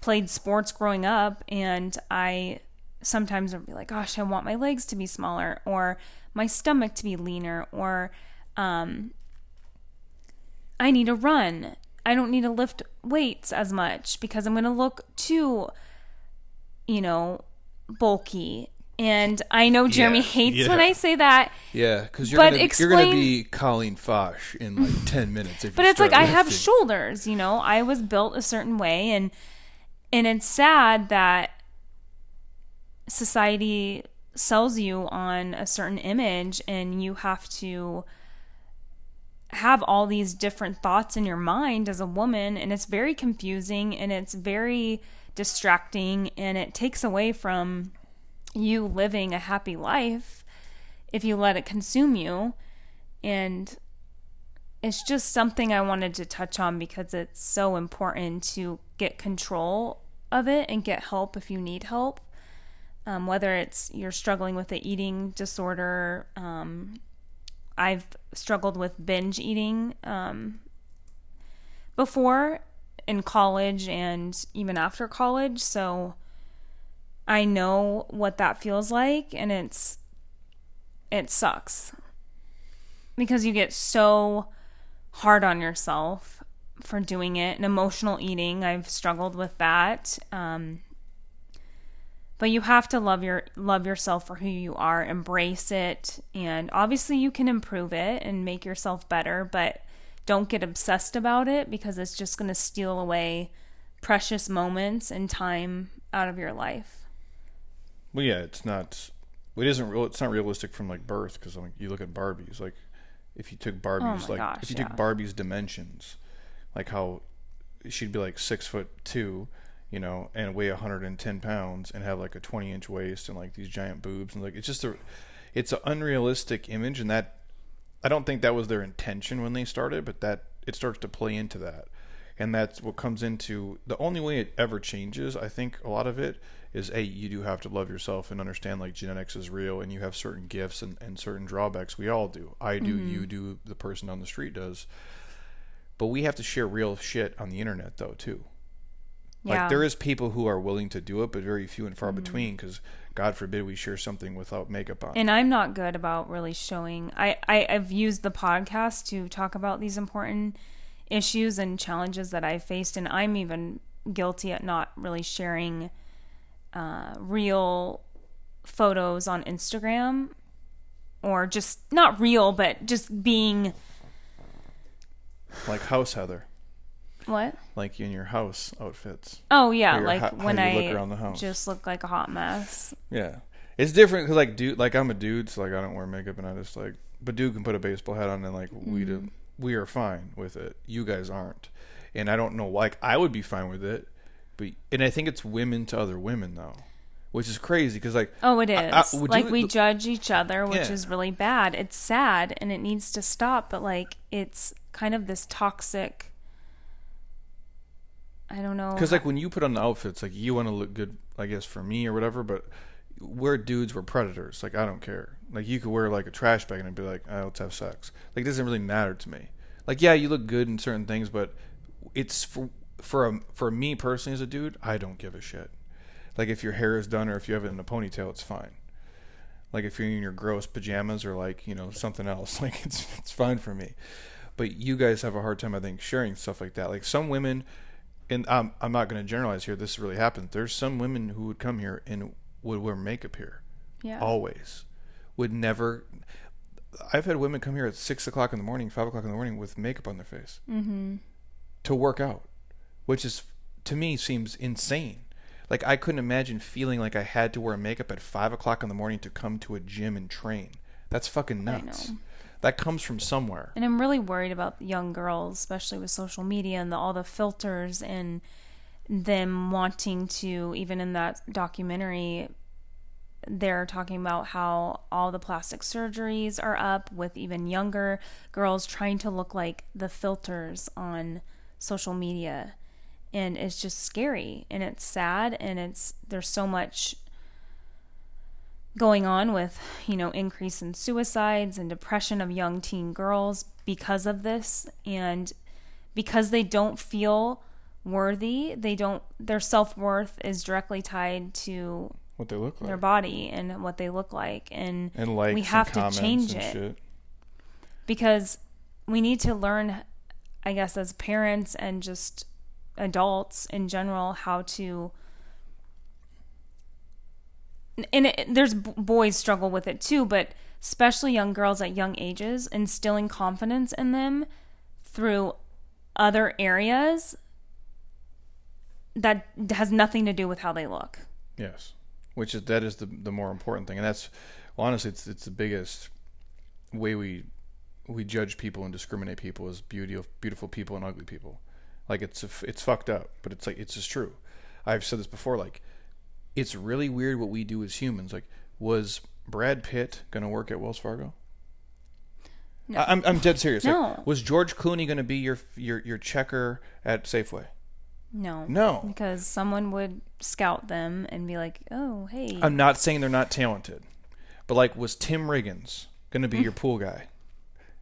played sports growing up and i sometimes I'll be like, gosh, I want my legs to be smaller or my stomach to be leaner or um, I need to run. I don't need to lift weights as much because I'm going to look too, you know, bulky. And I know Jeremy Yeah, hates yeah. when I say that, Yeah, because you're you're gonna be Colleen Fotsch in like ten minutes. If but it's like start I have shoulders, you know. I was built a certain way and and it's sad that society sells you on a certain image and you have to have all these different thoughts in your mind as a woman and it's very confusing and it's very distracting and it takes away from you living a happy life if you let it consume you and it's just something I wanted to touch on because it's so important to get control of it and get help if you need help. Um, whether it's you're struggling with an eating disorder, um, I've struggled with binge eating um, before in college and even after college. So I know what that feels like, and it's it sucks because you get so hard on yourself for doing it. And emotional eating, I've struggled with that. Um, but you have to love your love yourself for who you are, embrace it, and obviously you can improve it and make yourself better, but don't get obsessed about it because it's just going to steal away precious moments and time out of your life. Well, yeah, it's not. It isn't real. It's not realistic from like birth because like you look at Barbies. Like if you took Barbies, oh my like gosh, if you yeah. took Barbie's dimensions, like how she'd be like six foot two, you know, and weigh 110 pounds and have like a 20 inch waist and like these giant boobs and like it's just a, it's an unrealistic image and that I don't think that was their intention when they started, but that it starts to play into that. And that's what comes into the only way it ever changes, I think a lot of it is a you do have to love yourself and understand like genetics is real and you have certain gifts and, and certain drawbacks. We all do. I do, you mm-hmm. do, the person on the street does. But we have to share real shit on the internet though too. Yeah. Like there is people who are willing to do it, but very few and far mm-hmm. between. Because God forbid we share something without makeup on. and I'm not good about really showing. I, I I've used the podcast to talk about these important issues and challenges that I've faced, and I'm even guilty at not really sharing uh, real photos on Instagram, or just not real, but just being like house Heather, what? like in your house outfits. Oh yeah, like ho- when I look around the house. just look like a hot mess. Yeah, it's different because like dude, like I'm a dude, so like I don't wear makeup, and I just like, but dude can put a baseball hat on, and like we do, mm. we are fine with it. You guys aren't, and I don't know. Like I would be fine with it, but and I think it's women to other women though, which is crazy because like Oh, it is. I- I- like you- we judge each other, which Yeah. is really bad. It's sad and it needs to stop, but like it's kind of this toxic I don't know. Because like when you put on the outfits, like you want to look good, I guess for me or whatever. But we're dudes, we're predators. Like I don't care. Like you could wear like a trash bag and I'd be like, oh, let's have sex. Like it doesn't really matter to me. Like yeah, you look good in certain things, but it's for for a, for me personally as a dude, I don't give a shit. Like if your hair is done or if you have it in a ponytail, it's fine. Like if you're in your gross pajamas or like you know something else, like it's it's fine for me. But you guys have a hard time, I think, sharing stuff like that. Like some women, and I'm I'm not going to generalize here. This really happened. There's some women who would come here and would wear makeup here, yeah. always, would never. I've had women come here at six o'clock in the morning, five o'clock in the morning with makeup on their face mm-hmm. to work out, which is to me seems insane. Like I couldn't imagine feeling like I had to wear makeup at five o'clock in the morning to come to a gym and train. That's fucking I nuts. know. That comes from somewhere. And I'm really worried about young girls, especially with social media and the, all the filters and them wanting to, even in that documentary, they're talking about how all the plastic surgeries are up with even younger girls trying to look like the filters on social media. And it's just scary and it's sad and it's there's so much going on with, you know, increase in suicides and depression of young teen girls because of this and because they don't feel worthy, they don't their self-worth is directly tied to what they look like. their body and what they look like and and we have to change it. shit. because we need to learn i guess as parents and just adults in general how to and it, there's boys struggle with it too but especially young girls at young ages instilling confidence in them through other areas that has nothing to do with how they look Yes, which is that is the the more important thing, and that's well, honestly, it's it's the biggest way we we judge people and discriminate people is beauty of beautiful people and ugly people. Like it's it's fucked up, but it's like it's just true. I've said this before. Like it's really weird what we do as humans. Like was Brad Pitt gonna work at Wells Fargo? No. I, I'm I'm dead serious. Like, No. was George Clooney gonna be your your your checker at Safeway? no No. because someone would scout them and be like oh hey I'm not saying they're not talented, but like, was Tim Riggins going to be mm. your pool guy?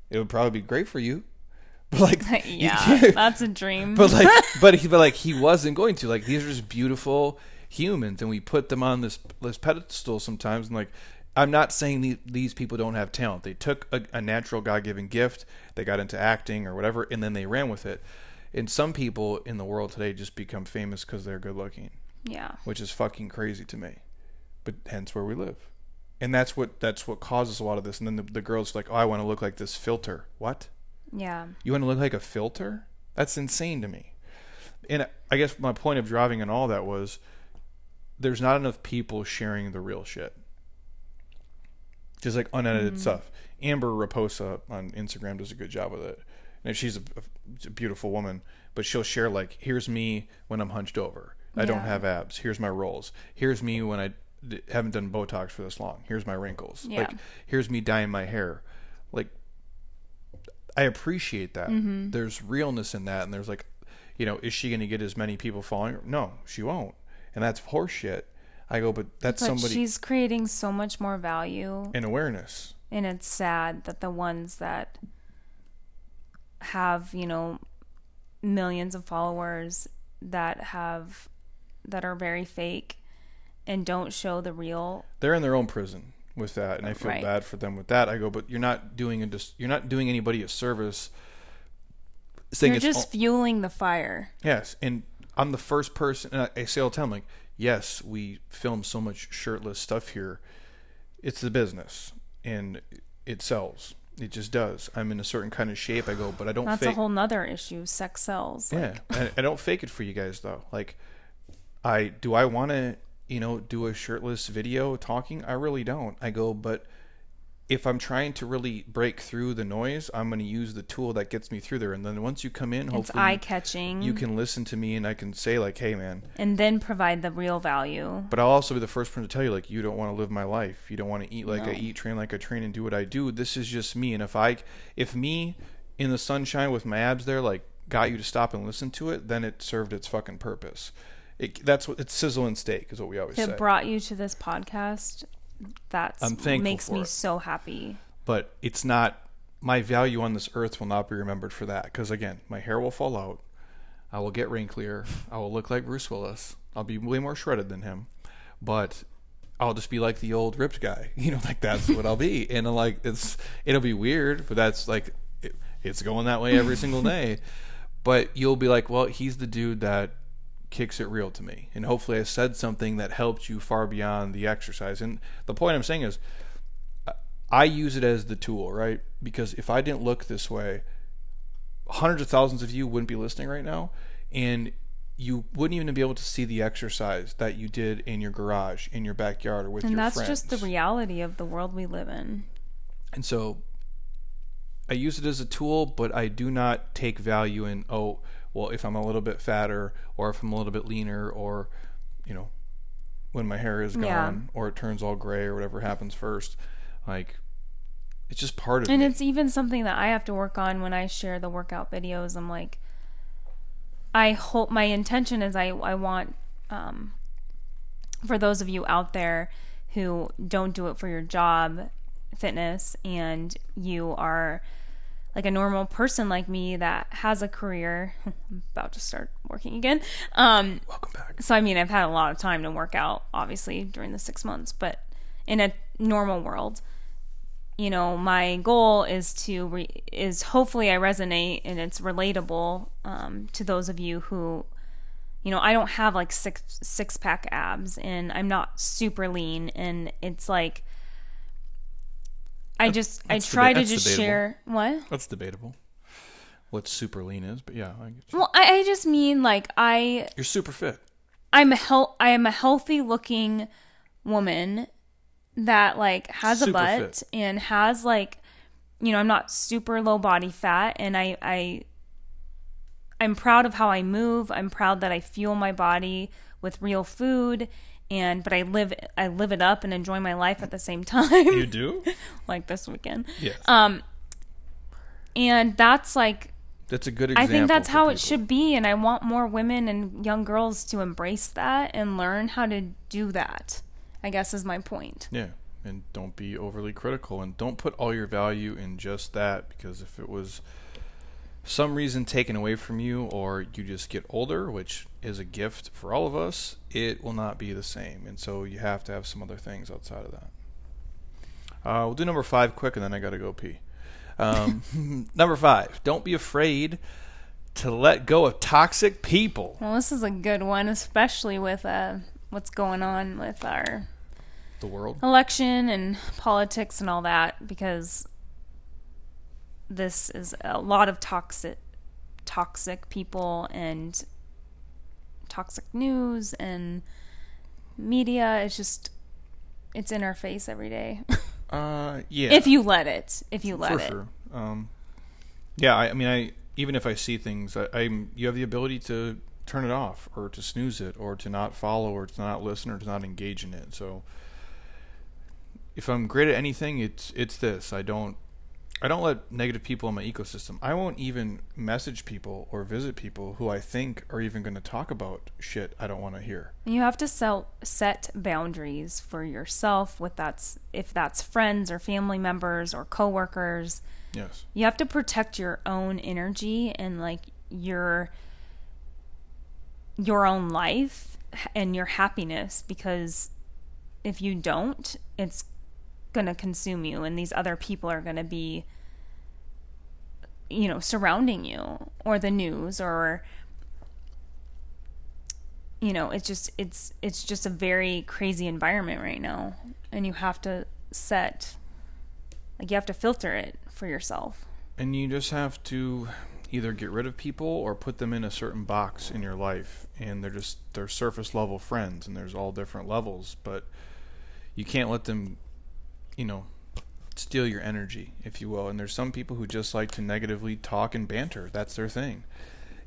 It would probably be great for you, but like, yeah, that's a dream. but like, but he, but like, he wasn't going to. Like, these are just beautiful humans, and we put them on this this pedestal sometimes. And like, I'm not saying the, these people don't have talent. They took a, a natural God given gift, they got into acting or whatever, and then they ran with it. And some people in the world today just become famous because they're good looking yeah, which is fucking crazy to me. But hence where we live. And that's what that's what causes a lot of this. And then the, the girls like, oh, I want to look like this filter. What? yeah, You want to look like a filter? That's insane to me. And I guess my point of driving and all that was there's not enough people sharing the real shit. Just like unedited stuff. Amber Raposa on Instagram does a good job with it. And she's a, a beautiful woman, but she'll share like, here's me when I'm hunched over. I don't have abs. Here's my rolls. Here's me when I d- haven't done Botox for this long. Here's my wrinkles. Yeah. Like, here's me dyeing my hair. Like, I appreciate that. Mm-hmm. There's realness in that, and there's like, you know, is she going to get as many people following her? No, she won't, and that's horseshit. I go, but that's but somebody she's creating so much more value, in awareness. and it's sad that the ones that have you know millions of followers that have that are very fake and don't show the real They're in their own prison with that, and I feel Right. bad for them with that. I go, but you're not doing a dis- you're not doing anybody a service. Saying you're it's just all- fueling the fire Yes, and I'm the first person. Uh, I, I say all the time, like, yes, we film so much shirtless stuff here. It's the business, and it sells. It just does. I'm in a certain kind of shape. I go, but I don't. that's fake, a whole nother issue sex sells Yeah, I, I don't fake it for you guys though. Like, I do. I want to, you know, do a shirtless video talking. I really don't. I go, but if I'm trying to really break through the noise, I'm going to use the tool that gets me through there. And then once you come in, it's hopefully eye you- catching you can listen to me and I can say like, "Hey, man." and then provide the real value But I'll also be the first person to tell you, like, you don't want to live my life. You don't want to eat like I eat, train like I train, and do what I do. This is just me. And if I, if me in the sunshine with my abs there, like, got you to stop and listen to it, then it served its fucking purpose. It, that's what it's sizzle and steak is what we always if say. it brought you to this podcast thankful makes me it. so happy but it's not. My value on this earth will not be remembered for that. Because again, my hair will fall out. I will get wrinklier. I will look like Bruce Willis. I'll be way more shredded than him. But I'll just be like the old ripped guy. You know, like that's what I'll be. And I'm like it's it'll be weird, but that's like it, it's going that way every single day. But you'll be like, well, he's the dude that kicks it real to me. And hopefully I said something that helped you far beyond the exercise. And the point I'm saying is I use it as the tool, right? Because if I didn't look this way, hundreds of thousands of you wouldn't be listening right now, and you wouldn't even be able to see the exercise that you did in your garage, in your backyard, or with and your friends. And that's just the reality of the world we live in And so I use it as a tool, but I do not take value in, oh, well, if I'm a little bit fatter or if I'm a little bit leaner or, you know, when my hair is gone Yeah. or it turns all gray or whatever happens first. Like, it's just part of and me. it's even something that i have to work on when i share the workout videos i'm like i hope my intention is i i want um for those of you out there who don't do it for your job fitness and you are like a normal person like me that has a career. I'm about to start working again. Um, Welcome back. so I mean, I've had a lot of time to work out, obviously during the six months, but in a normal world, you know, my goal is to re- is hopefully I resonate and it's relatable um, to those of you who, you know, I don't have like six six pack abs and I'm not super lean and it's like. I just I that's try deba- to that's just debatable. share what That's debatable. What super lean is, but yeah, I get you. well I, I just mean like I you're super fit. I'm a hel- I am a healthy looking woman that like has a butt fit. and has like you know, I'm not super low body fat and I I I'm proud of how I move. I'm proud that I fuel my body with real food and but I live I live it up and enjoy my life at the same time You do? like this weekend. yes. Um and that's like that's a good example. I think that's how it should be, and I want more women and young girls to embrace that and learn how to do that. I guess is my point. Yeah, and don't be overly critical, and don't put all your value in just that. Because if it was some reason taken away from you, or you just get older, which is a gift for all of us, it will not be the same. And so you have to have some other things outside of that. Uh, we'll do number five quick, and then I got to go pee. Um, number five: Don't be afraid to let go of toxic people. Well, this is a good one, especially with uh, what's going on with our The world. election and politics and all that, because this is a lot of toxic, toxic people and toxic news and media. It's just, it's in our face every day. Uh, yeah. if you let it, if you let it. for it. sure. Um, yeah, I, I mean, I even if I see things, I, I'm you have the ability to turn it off or to snooze it or to not follow or to not listen or to not engage in it. So if I'm great at anything, it's it's this. I don't I don't let negative people in my ecosystem. I won't even message people or visit people who I think are even going to talk about shit I don't want to hear. You have to sel- set boundaries for yourself with that's if that's friends or family members or coworkers. Yes. You have to protect your own energy and like your your own life and your happiness because if you don't, it's going to consume you and these other people are going to be you know surrounding you or the news or you know it's just it's it's just a very crazy environment right now and you have to set like you have to filter it for yourself And you just have to either get rid of people or put them in a certain box in your life. And they're just they're surface level friends and there's all different levels, but you can't let them, you know, steal your energy, if you will. And there's some people who just like to negatively talk and banter. That's their thing.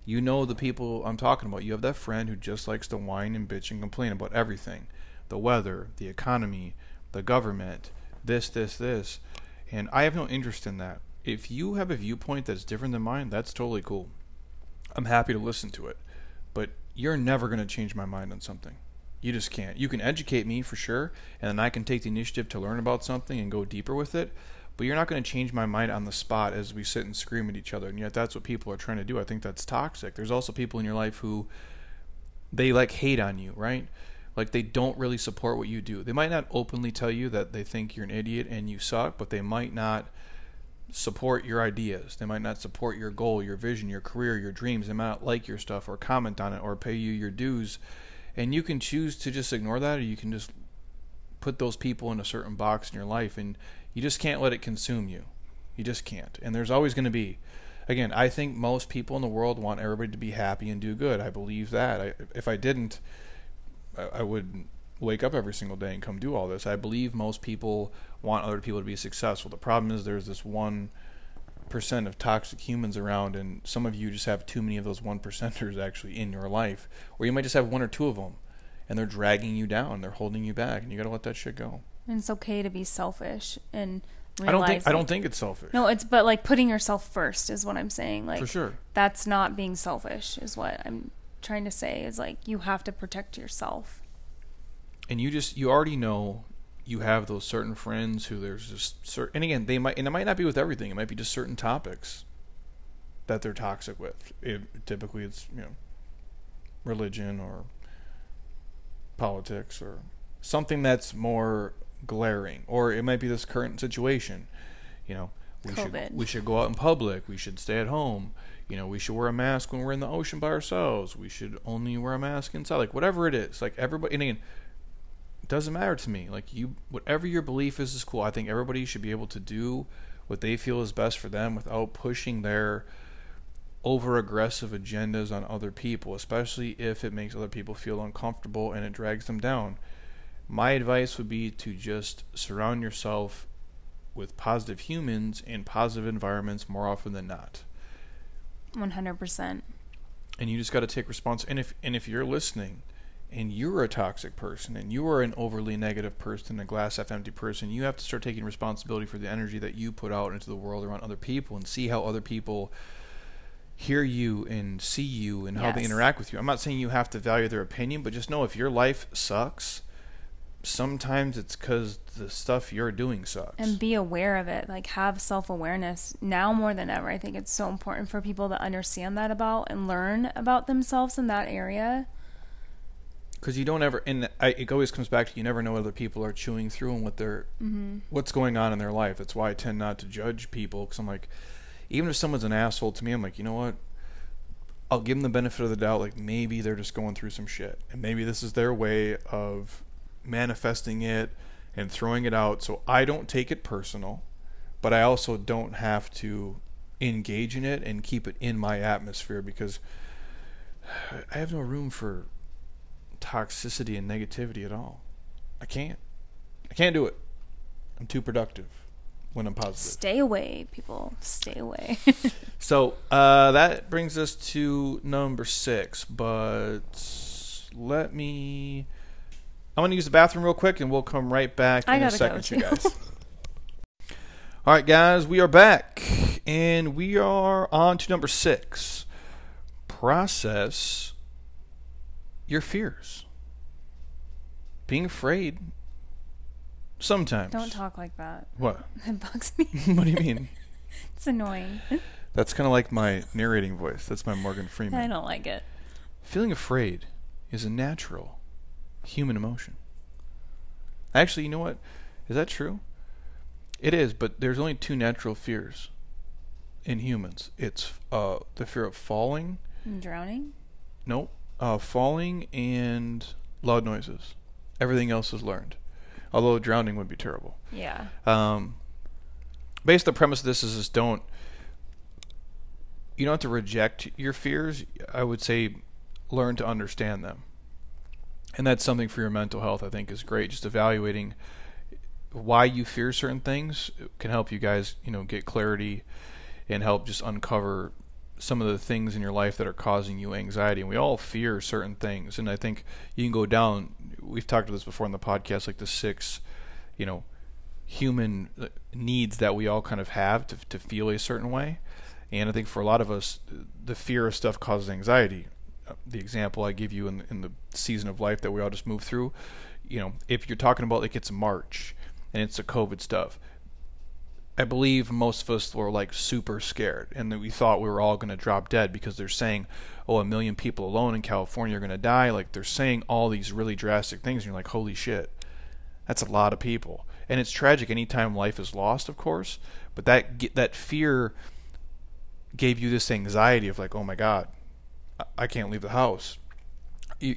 You know the people I'm talking about. You have that friend who just likes to whine and bitch and complain about everything. The weather, the economy, the government, this, this, this. And I have no interest in that. If you have a viewpoint that's different than mine, that's totally cool. I'm happy to listen to it. But you're never going to change my mind on something. You just can't. You can educate me for sure, and then I can take the initiative to learn about something and go deeper with it. But you're not going to change my mind on the spot as we sit and scream at each other. And yet, that's what people are trying to do. I think that's toxic. There's also people in your life who they like hate on you, right? Like they don't really support what you do. They might not openly tell you that they think you're an idiot and you suck, but they might not support your ideas. They might not support your goal, your vision, your career, your dreams. They might not like your stuff or comment on it or pay you your dues. And you can choose to just ignore that or you can just put those people in a certain box in your life and you just can't let it consume you. You just can't. And there's always going to be again, I think most people in the world want everybody to be happy and do good. I believe that. I, if I didn't, I, I would wake up every single day and come do all this. I believe most people want other people to be successful. The problem is there's this one percent of toxic humans around, and some of you just have too many of those one percenters actually in your life, or you might just have one or two of them, and they're dragging you down, they're holding you back, and you got to let that shit go. and it's okay to be selfish and I don't think realize, I don't think it's selfish. no it's but like putting yourself first is what i'm saying like for sure. that's not being selfish is what i'm trying to say is like you have to protect yourself and you just you already know you have those certain friends who there's just certain, and again, they might, and it might not be with everything. It might be just certain topics that they're toxic with. It, typically, it's you know, religion or politics or something that's more glaring, or it might be this current situation. You know, we COVID. should we should go out in public. We should stay at home. You know, we should wear a mask when we're in the ocean by ourselves. We should only wear a mask inside. Like whatever it is. Like everybody. And again, it doesn't matter to me. Like you, whatever your belief is, is cool. I think everybody should be able to do what they feel is best for them without pushing their over aggressive agendas on other people, especially if it makes other people feel uncomfortable and it drags them down. My advice would be to just surround yourself with positive humans and positive environments more often than not. 100%. And you just got to take response. And if and if you're listening, and you're a toxic person, and you are an overly negative person, a glass half empty person, you have to start taking responsibility for the energy that you put out into the world around other people, and see how other people hear you and see you and how they interact with you. I'm not saying you have to value their opinion, but just know if your life sucks, sometimes it's because the stuff you're doing sucks. and be aware of it like have self-awareness now more than ever i think it's so important for people to understand that about and learn about themselves in that area because you don't ever and I, it always comes back to you never know what other people are chewing through and what they're mm-hmm. what's going on in their life. That's why i tend not to judge people because i'm like even if someone's an asshole to me i'm like you know what? I'll give them the benefit of the doubt like maybe they're just going through some shit and maybe this is their way of manifesting it and throwing it out. So i don't take it personal but i also don't have to engage in it and keep it in my atmosphere because i have no room for toxicity and negativity at all. I can't. I can't do it. I'm too productive when I'm positive. stay away people stay away So uh, that brings us to number six. But let me. I'm going to use the bathroom real quick and we'll come right back I in a second, you guys. All right, guys, we are back. And we are on to number six process your fears. Being afraid sometimes. don't talk like that What? it bugs me what do you mean? it's annoying That's kind of like my narrating voice. That's my Morgan Freeman. i don't like it Feeling afraid is a natural human emotion. Actually, you know what? Is that true? It is, but there's only two natural fears in humans. It's uh, the fear of falling. I'm drowning Nope. Uh, falling and loud noises. Everything else is learned. Although drowning would be terrible. yeah Um, based the premise of this is just don't you don't have to reject your fears. I would say learn to understand them, and that's something for your mental health. I think is great. Just evaluating why you fear certain things can help you guys, you know, get clarity and help just uncover some of the things in your life that are causing you anxiety. And we all fear certain things, and I think you can go down. We've talked about this before on the podcast, like the six, you know, human uh, needs that we all kind of have to to feel a certain way. And I think for a lot of us, the fear of stuff causes anxiety. Uh, The example I give you in in the season of life that we all just move through, you know, if you're talking about like it's March and it's the COVID stuff, I believe most of us were like super scared and that we thought we were all going to drop dead because they're saying, oh, a million people alone in California are going to die. Like they're saying all these really drastic things, and you're like, holy shit, that's a lot of people. And it's tragic anytime life is lost, of course, but that that fear gave you this anxiety of like, oh my god, I- can't leave the house.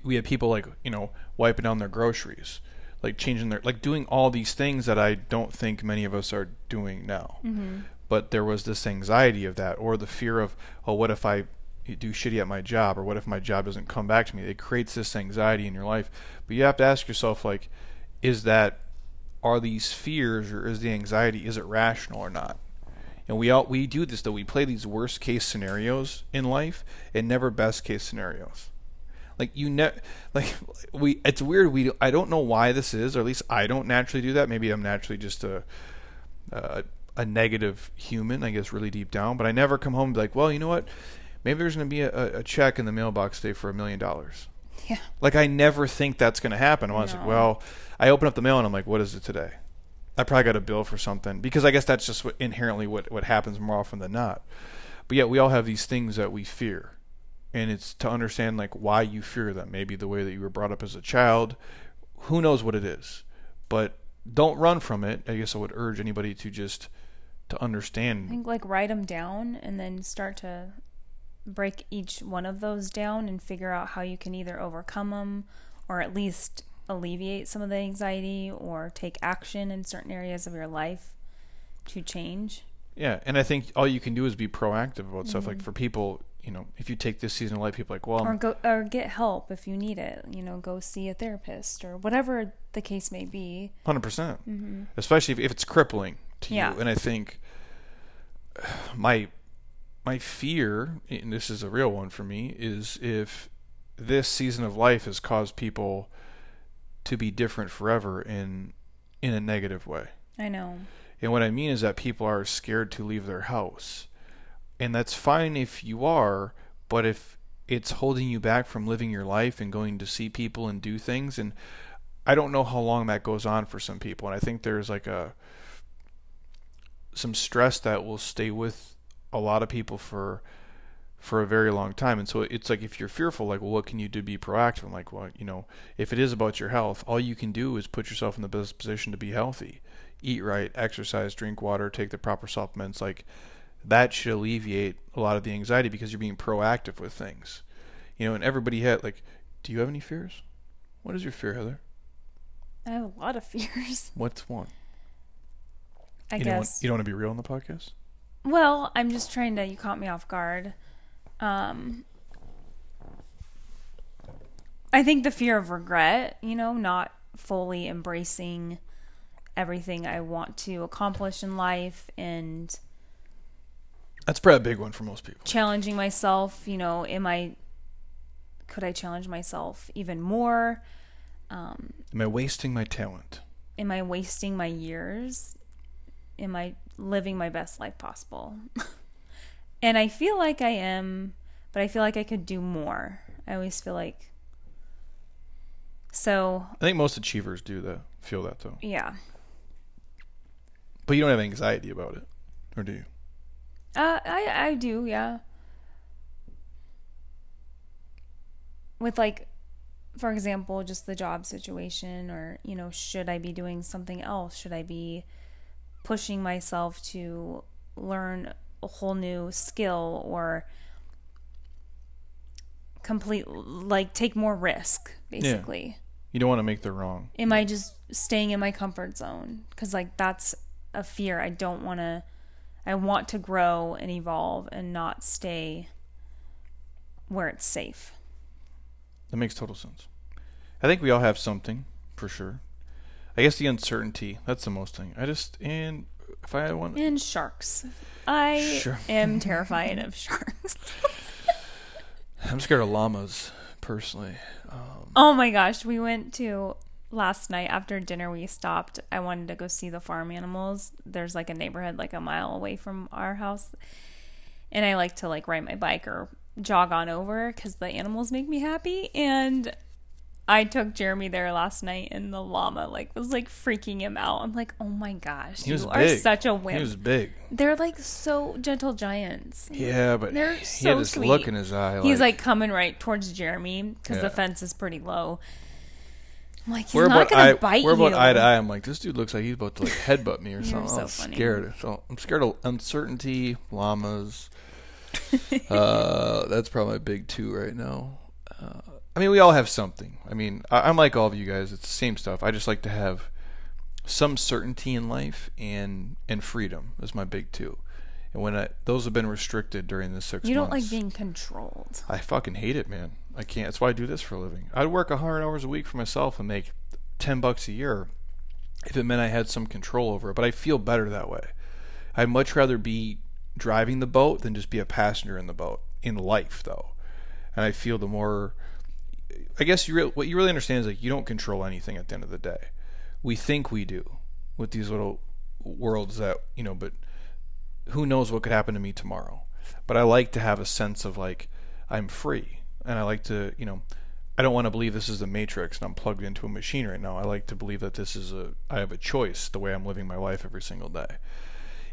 We had people like you know wiping down their groceries, like changing their like doing all these things that I don't think many of us are doing now. Mm-hmm. But there was this anxiety of that, or the fear of, oh, what if I do shitty at my job, or what if my job doesn't come back to me? It creates this anxiety in your life. But you have to ask yourself, like, is that are these fears or is the anxiety is it rational or not? And we all we do this though. We play these worst case scenarios in life and never best case scenarios. Like you ne like we it's weird we I don't know why this is or at least I don't naturally do that. Maybe I'm naturally just a a, a negative human, I guess really deep down, but I never come home and be like, "Well, you know what? Maybe there's going to be a, a check in the mailbox today for a million dollars." Yeah. Like I never think that's going to happen. I'm always like, well, I open up the mail and I'm like, what is it today? I probably got a bill for something because I guess that's just what inherently what what happens more often than not. But yet we all have these things that we fear. And it's to understand like why you fear them. Maybe the way that you were brought up as a child. Who knows what it is. But don't run from it. I guess I would urge anybody to just to understand. I think like write them down and then start to break each one of those down and figure out how you can either overcome them or at least alleviate some of the anxiety or take action in certain areas of your life to change. Yeah, and I think all you can do is be proactive about stuff. Mm-hmm. Like for people, you know, if you take this season of life, people are like, well, or go or get help if you need it. You know, go see a therapist or whatever the case may be. 100%. percent mm-hmm. Especially if, if it's crippling to Yeah. you. And I think my my fear, and this is a real one for me, is if this season of life has caused people to be different forever in in a negative way. I know. And what I mean is that people are scared to leave their house. And that's fine if you are, but if it's holding you back from living your life and going to see people and do things and I don't know how long that goes on for some people and I think there's like a some stress that will stay with a lot of people for for a very long time. And so it's like if you're fearful, like, well, what can you do to be proactive? I'm like, well, you know, if it is about your health, all you can do is put yourself in the best position to be healthy. Eat right, exercise, drink water, take the proper supplements. Like that should alleviate a lot of the anxiety because you're being proactive with things. You know, and everybody had like, do you have any fears? What is your fear, Heather? I have a lot of fears. What's one? I you Don't want, guess. you don't want to be real on the podcast? Well, I'm just trying to. You caught me off guard. Um, I think the fear of regret, you know, not fully embracing everything I want to accomplish in life and That's probably a big one for most people. challenging myself, you know, am I could I challenge myself even more? Um, Am I wasting my talent? am I wasting my years? Am I living my best life possible? and I feel like I am, but I feel like I could do more. I always feel like so I think most achievers do that. Feel that though. yeah. But you don't have anxiety about it, or do you? Uh, I I do, yeah. With like, for example, just the job situation, or you know, should I be doing something else? Should I be pushing myself to learn a whole new skill or complete like take more risk basically You don't want to make the wrong. am i just staying in my comfort zone because like that's a fear i don't want to i want to grow and evolve and not stay where it's safe That makes total sense. I think we all have something for sure. I guess the uncertainty. That's the most thing. I just and if I want, and sharks i Sure. am terrified of sharks I'm scared of llamas personally. Um, oh my gosh we went to last night after dinner we stopped i wanted to go see the farm animals there's like a neighborhood like a mile away from our house and i like to like ride my bike or jog on over because the animals make me happy and i took jeremy there last night and the llama like was like freaking him out i'm like oh my gosh he was you big. are such a He wimp was big. they're like so gentle giants Yeah, but They're he so had this sweet. look in his eye. he's like coming right towards jeremy because Yeah. the fence is pretty low I'm like he's we're not about gonna eye, bite we're you about eye to eye. I'm like, this dude looks like he's about to like headbutt me or something. so I'm funny. scared. So I'm scared of uncertainty, llamas. uh, that's probably my big two right now. Uh, I mean, we all have something. I mean, I, I'm like all of you guys. It's the same stuff. I just like to have some certainty in life and and freedom is my big two. And when I, those have been restricted during the six you don't months, like being controlled I fucking hate it, man. I can't. That's why I do this for a living. I'd work a hundred hours a week for myself and make ten bucks a year if it meant I had some control over it. But I feel better that way. I'd much rather be driving the boat than just be a passenger in the boat in life, though. And I feel the more, I guess you re- what you really understand is like you don't control anything at the end of the day. We think we do with these little worlds that you know, but who knows what could happen to me tomorrow. But I like to have a sense of like I'm free, and I like to, you know, I don't want to believe this is the matrix and I'm plugged into a machine right now. I like to believe that this is a I have a choice the way I'm living my life every single day.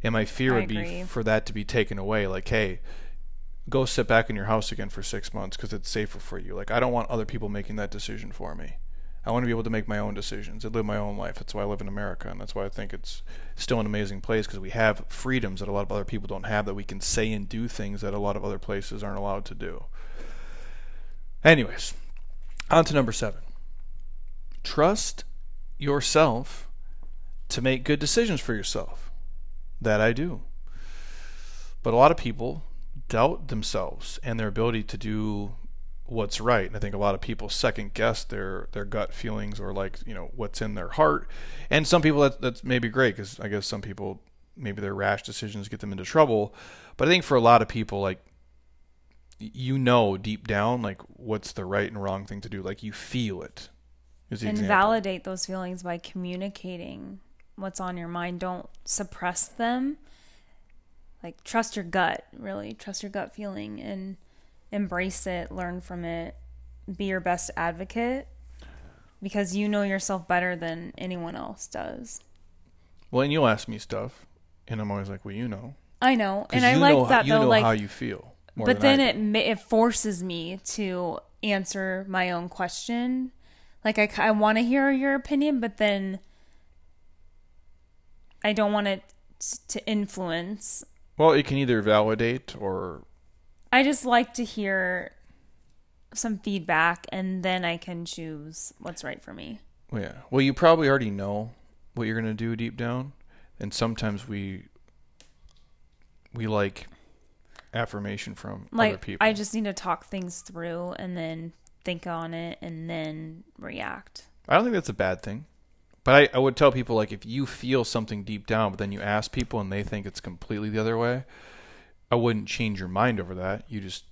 And my fear I would be for that to be taken away like hey, go sit back in your house again for 6 months cuz it's safer for you. Like I don't want other people making that decision for me. I want to be able to make my own decisions and live my own life. That's why I live in America, and that's why I think it's still an amazing place because we have freedoms that a lot of other people don't have. That we can say and do things that a lot of other places aren't allowed to do. Anyways, on to number seven. Trust yourself to make good decisions for yourself. That I do. But a lot of people doubt themselves and their ability to do what's right. And I think a lot of people second guess their their gut feelings or like you know what's in their heart. And some people that that's maybe great because I guess some people maybe their rash decisions get them into trouble. But I think for a lot of people like you know deep down like what's the right and wrong thing to do. Like you feel it. And example. validate those feelings by communicating what's on your mind. Don't suppress them. Like trust your gut, really. Trust your gut feeling and embrace it, learn from it, be your best advocate because you know yourself better than anyone else does. Well, and you'll ask me stuff, and I'm always like, well, you know, I know, And I like know, that you though know like how you feel. More but than then it it forces me to answer my own question. Like I, I want to hear your opinion, but then I don't want it to influence. well, it can either validate or I just like to hear some feedback, and then I can choose what's right for me. Well, yeah. Well, you probably already know what you're gonna do deep down, and sometimes we we like affirmation from other people. I just need to talk things through, and then think on it, and then react. I don't think that's a bad thing, but I, I would tell people like if you feel something deep down, but then you ask people and they think it's completely the other way, I wouldn't change your mind over that. You just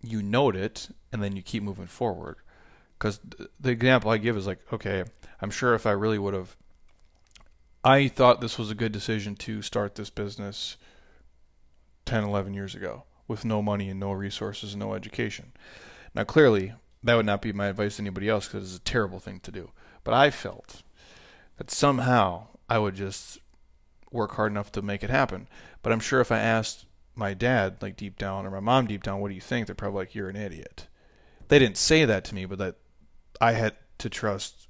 you note it and then you keep moving forward. Because the example I give is like, okay, I'm sure if I really would have, I thought this was a good decision to start this business 10, 11 years ago with no money and no resources and no education. Now, clearly, that would not be my advice to anybody else because it's a terrible thing to do. But I felt that somehow I would just work hard enough to make it happen. But I'm sure if I asked my dad, like deep down, or my mom deep down, what do you think? They're probably like, you're an idiot. They didn't say that to me, but that I had to trust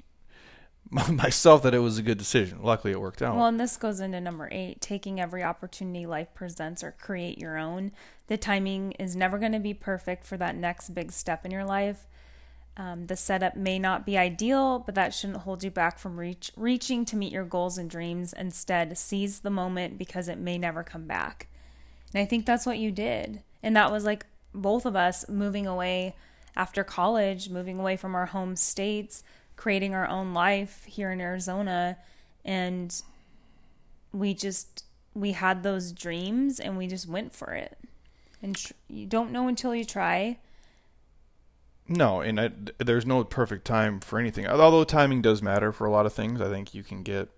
myself that it was a good decision. Luckily, it worked out. Well, and this goes into number eight taking every opportunity life presents or create your own. The timing is never going to be perfect for that next big step in your life. Um, the setup may not be ideal, but that shouldn't hold you back from reach, reaching to meet your goals and dreams. Instead, seize the moment because it may never come back. And I think that's what you did. And that was like both of us moving away after college, moving away from our home states, creating our own life here in Arizona. And we just, we had those dreams and we just went for it. And tr- you don't know until you try. No, and I, there's no perfect time for anything. Although timing does matter for a lot of things, I think you can get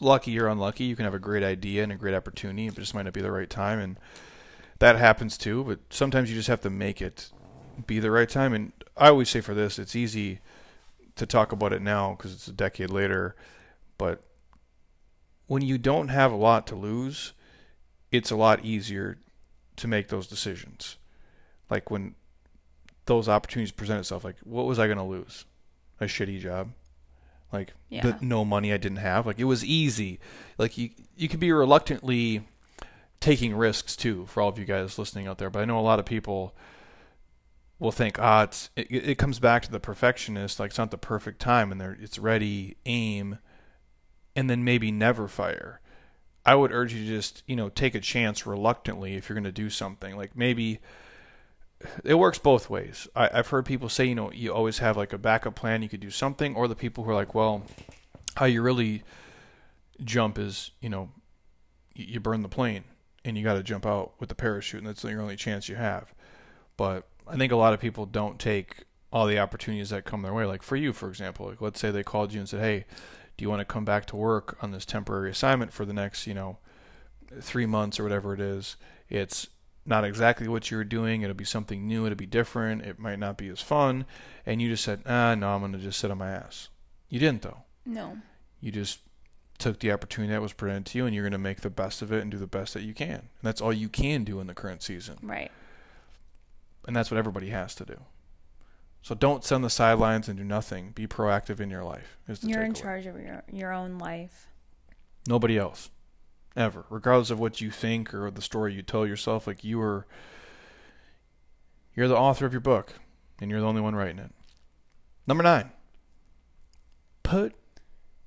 lucky or unlucky. You can have a great idea and a great opportunity, but it just might not be the right time, and that happens too. But sometimes you just have to make it be the right time. And I always say for this, it's easy to talk about it now because it's a decade later, but when you don't have a lot to lose, it's a lot easier to make those decisions. Like when those opportunities present itself like what was i going to lose a shitty job like Yeah. the no money i didn't have. Like it was easy. Like you you could be reluctantly taking risks too for all of you guys listening out there. But i know a lot of people will think ah it's it, it comes back to the perfectionist. Like it's not the perfect time and they're it's ready aim and then maybe never fire. I would urge you to just you know take a chance reluctantly if you're going to do something. Like maybe it works both ways. I, I've heard people say, you know, you always have like a backup plan. You could do something, or the people who are like, well, how you really jump is, you know, you, you burn the plane and you got to jump out with the parachute, and that's your only chance you have. But I think a lot of people don't take all the opportunities that come their way. Like for you, for example, like let's say they called you and said, hey, do you want to come back to work on this temporary assignment for the next, you know, three months or whatever it is? It's not exactly what you were doing. It'll be something new. It'll be different. It might not be as fun. And you just said, ah, no, I'm going to just sit on my ass. You didn't, though. No. You just took the opportunity that was presented to you and you're going to make the best of it and do the best that you can. And that's all you can do in the current season. Right. And that's what everybody has to do. So don't sit on the sidelines and do nothing. Be proactive in your life. Is the You're in charge of your your own life. Nobody else. Ever. Regardless of what you think or the story you tell yourself, like you are you're the author of your book and you're the only one writing it. Number nine. Put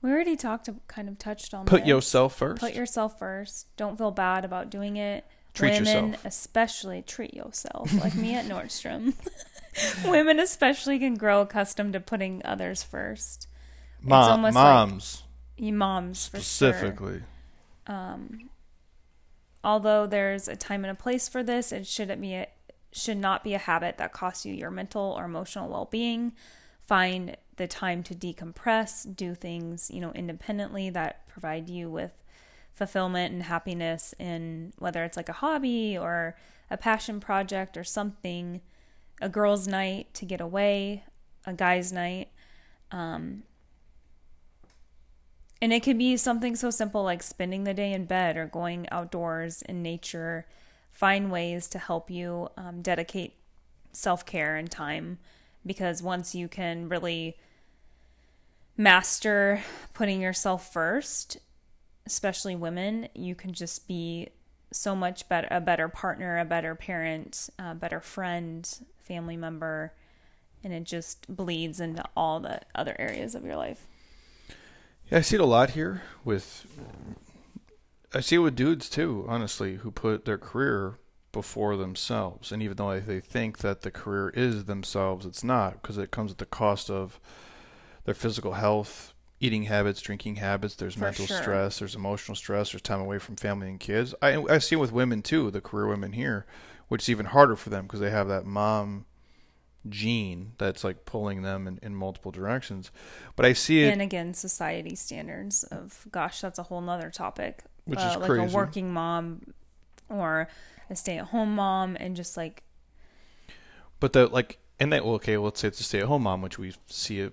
We already talked, kind of touched on put this. yourself first. Put yourself first. Don't feel bad about doing it. Treat Women yourself. especially treat yourself, like me at Nordstrom. Women especially can grow accustomed to putting others first. Mom, almost like- moms moms for sure. Um, although there's a time and a place for this, it shouldn't be a, should not be a habit that costs you your mental or emotional well-being. Find the time to decompress, do things, you know, independently that provide you with fulfillment and happiness in whether it's like a hobby or a passion project or something, a girl's night to get away, a guy's night. Um, and it could be something so simple like spending the day in bed or going outdoors in nature. Find ways to help you um, dedicate self care and time because once you can really master putting yourself first, especially women, you can just be so much better a better partner, a better parent, a better friend, family member, and it just bleeds into all the other areas of your life. Yeah, I see it a lot here with. I see it with dudes too, honestly, who put their career before themselves, and even though they think that the career is themselves, it's not because it comes at the cost of their physical health, eating habits, drinking habits. There's For mental sure. stress, there's emotional stress, there's time away from family and kids. I I see it with women too, the career women here, which is even harder for them because they have that mom gene that's like pulling them in, in multiple directions. But I see it and again society standards of gosh that's a whole nother topic Which uh, is like crazy. a working mom or a stay-at-home mom and just like But the like, and that well, okay, let's say it's a stay-at-home mom, which we see a,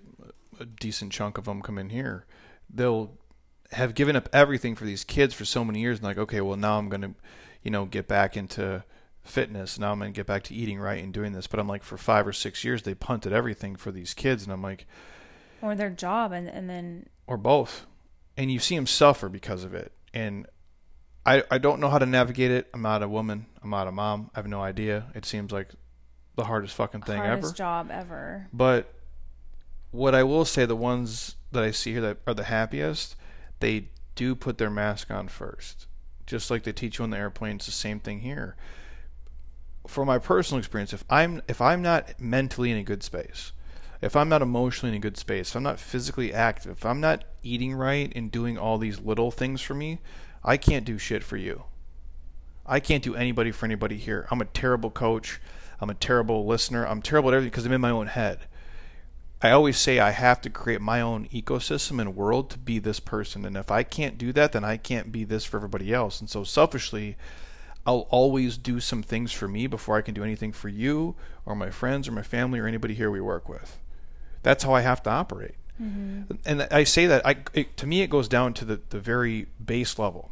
a decent chunk of them come in here. They'll have given up everything for these kids for so many years, and like, okay, well now I'm gonna, you know, get back into fitness. Now I'm gonna get back to eating right and doing this. But I'm like, for five or six years, they punted everything for these kids, and I'm like, or their job and and then or both, and you see them suffer because of it. And I I don't know how to navigate it. I'm not a woman. I'm not a mom. I have no idea. It seems like the hardest fucking thing hardest ever. job ever But what I will say, the ones that I see here that are the happiest, they do put their mask on first. Just like they teach you on the airplane, it's the same thing here. For my personal experience, if I'm if I'm not mentally in a good space, if I'm not emotionally in a good space, if I'm not physically active, if I'm not eating right and doing all these little things for me, I can't do shit for you. I can't do anybody for anybody here. I'm a terrible coach. I'm a terrible listener. I'm terrible at everything because I'm in my own head. I always say I have to create my own ecosystem and world to be this person. And if I can't do that, then I can't be this for everybody else. And so selfishly, I'll always do some things for me before I can do anything for you or my friends or my family or anybody here we work with. That's how I have to operate. Mm-hmm. And I say that I, it, to me, it goes down to the, the very base level.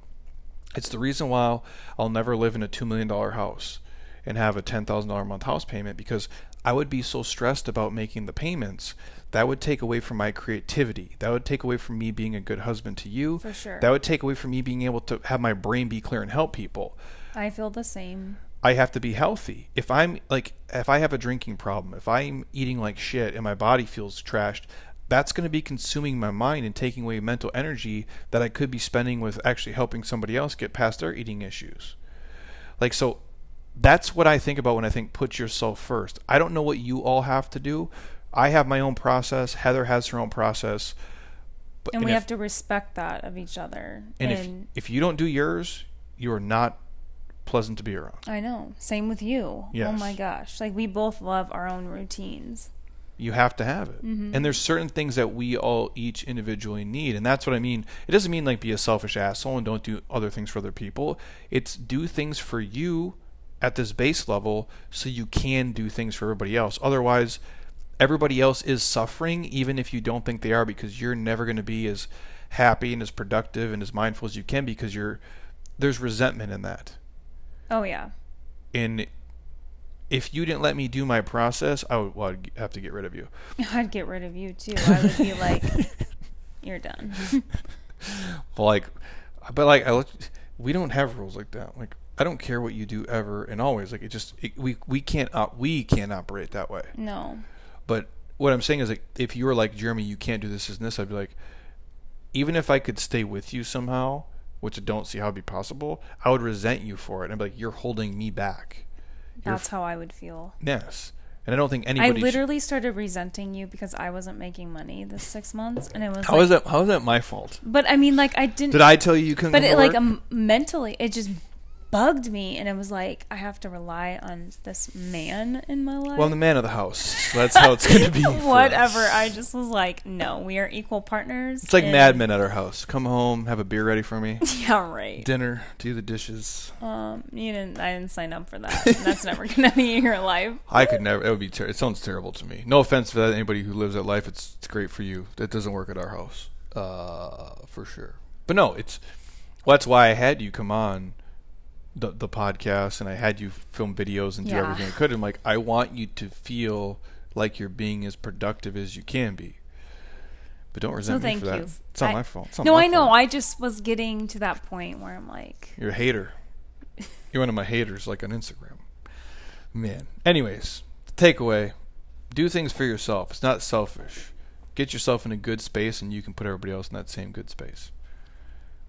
It's the reason why I'll never live in a $2 million house and have a $10,000 a month house payment because I would be so stressed about making the payments. That would take away from my creativity. That would take away from me being a good husband to you. For sure. That would take away from me being able to have my brain be clear and help people. I feel the same I have to be healthy. If I'm like, if I have a drinking problem, if I'm eating like shit and my body feels trashed, that's going to be consuming my mind and taking away mental energy that I could be spending with actually helping somebody else get past their eating issues. Like, so that's what I think about when I think put yourself first. I don't know what you all have to do. I have my own process. Heather has her own process. But, and we if- have to respect that of each other and and if, if you don't do yours, you are not pleasant to be around. i know same with you oh my gosh like we both love our own routines You have to have it. Mm-hmm. And there's certain things that we all each individually need. And that's what I mean. It doesn't mean like be a selfish asshole and don't do other things for other people. It's do things for you at this base level so you can do things for everybody else. Otherwise, everybody else is suffering even if you don't think they are because you're never going to be as happy and as productive and as mindful as you can because you're there's resentment in that. Oh yeah. And if you didn't let me do my process, I would well, I'd have to get rid of you. I'd get rid of you too. I would be like, "You're done." But like, but like, I we don't have rules like that. Like, I don't care what you do ever and always. Like, it just it, we we can't op- we can't operate that way. No. But what I'm saying is like, if you were like Jeremy, you can't do this, this, and this. I'd be like, even if I could stay with you somehow, which I don't see how it'd be possible, I would resent you for it. And I'd be like, you're holding me back. You're That's how I would feel. Yes. And I don't think anybody. should- literally started resenting you because I wasn't making money this six months, and it was how like, is that? How is that my fault? But I mean, like I didn't. Did I tell you you couldn't? but it like um, mentally, it just bugged me, and it was like I have to rely on this man in my life. well, I'm the man of the house. So that's how it's going to be. for us. Whatever. I just was like, no, we are equal partners. It's like and- Mad Men at our house. Come home, have a beer ready for me. Yeah, right. Dinner, do the dishes. Um, you didn't. I didn't sign up for that. That's never gonna be in your life. I could never. It would be. Ter- it sounds terrible to me. No offense to that, anybody who lives that life. It's it's great for you. That doesn't work at our house, uh, for sure. But no, it's. Well, that's why I had you come on the the podcast, and I had you film videos and do Yeah. everything I could. I'm like, I want you to feel like you're being as productive as you can be. But don't resent me thank for that. It's not I- my fault. Not No, my I know. fault. I just was getting to that point where I'm like, You're a hater. You're one of my haters, like on Instagram. Man. Anyways, takeaway: do things for yourself. It's not selfish. Get yourself in a good space, and you can put everybody else in that same good space.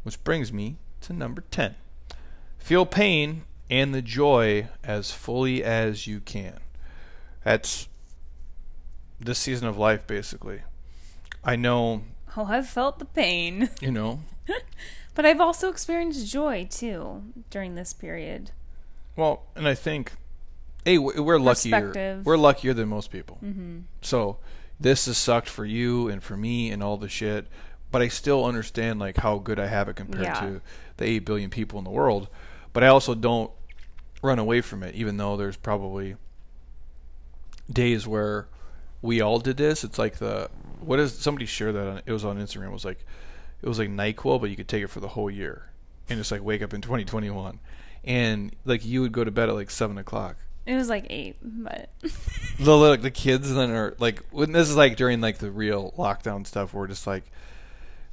Which brings me to number ten: feel pain and the joy as fully as you can. That's this season of life, basically. I know, oh, I've felt the pain, you know. but I've also experienced joy too during this period. Well, and I think, hey, we're luckier. We're luckier than most people. Mm-hmm. So this has sucked for you and for me and all the shit. But I still understand like how good I have it compared Yeah. to the eight billion people in the world. But I also don't run away from it, even though there's probably days where we all did this. It's like the what is somebody shared that on, it was on Instagram. It was like it was like Nyquil, but you could take it for the whole year, and it's like wake up in 2021, and like you would go to bed at like seven o'clock. It was like eight, but the like the kids then are like when this is like during like the real lockdown stuff we're just like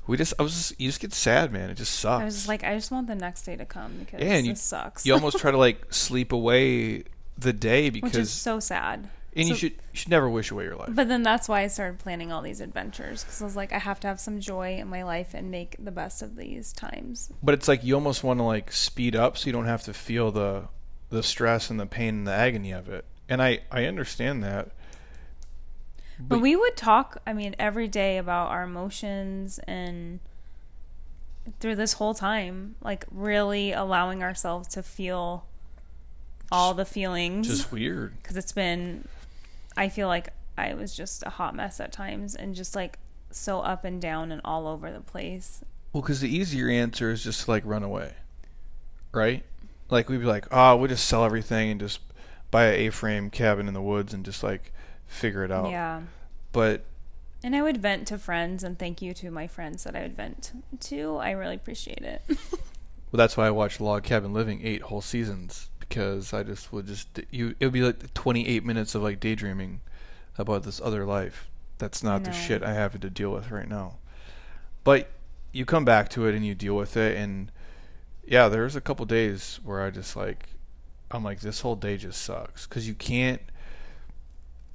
we just I was just you just get sad man it just sucks I was just like, I just want the next day to come because Yeah, and this you- sucks. you almost try to like sleep away the day because which is so sad. and you should you should never wish away your life But then that's why I started planning all these adventures because I was like, I have to have some joy in my life and make the best of these times. but it's like you almost want to like speed up so you don't have to feel the the stress and the pain and the agony of it and I I understand that But we would talk, I mean, every day about our emotions and through this whole time, like really allowing ourselves to feel all the feelings. just weird Because it's been, I feel like I was just a hot mess at times and just like so up and down and all over the place. Well, because the easier answer is just to like run away, right? Like we'd be like, oh, we'll just sell everything and just buy a A-frame cabin in the woods and just like figure it out. Yeah. But And I would vent to friends and thank you to my friends that I would vent to. I really appreciate it. well, that's why I watched Log Cabin Living eight whole seasons because I just would just you. It would be like 28 minutes of like daydreaming about this other life. That's not the shit I have to deal with right now. But you come back to it and you deal with it and yeah, there's a couple days where I just like I'm like this whole day just sucks cuz you can't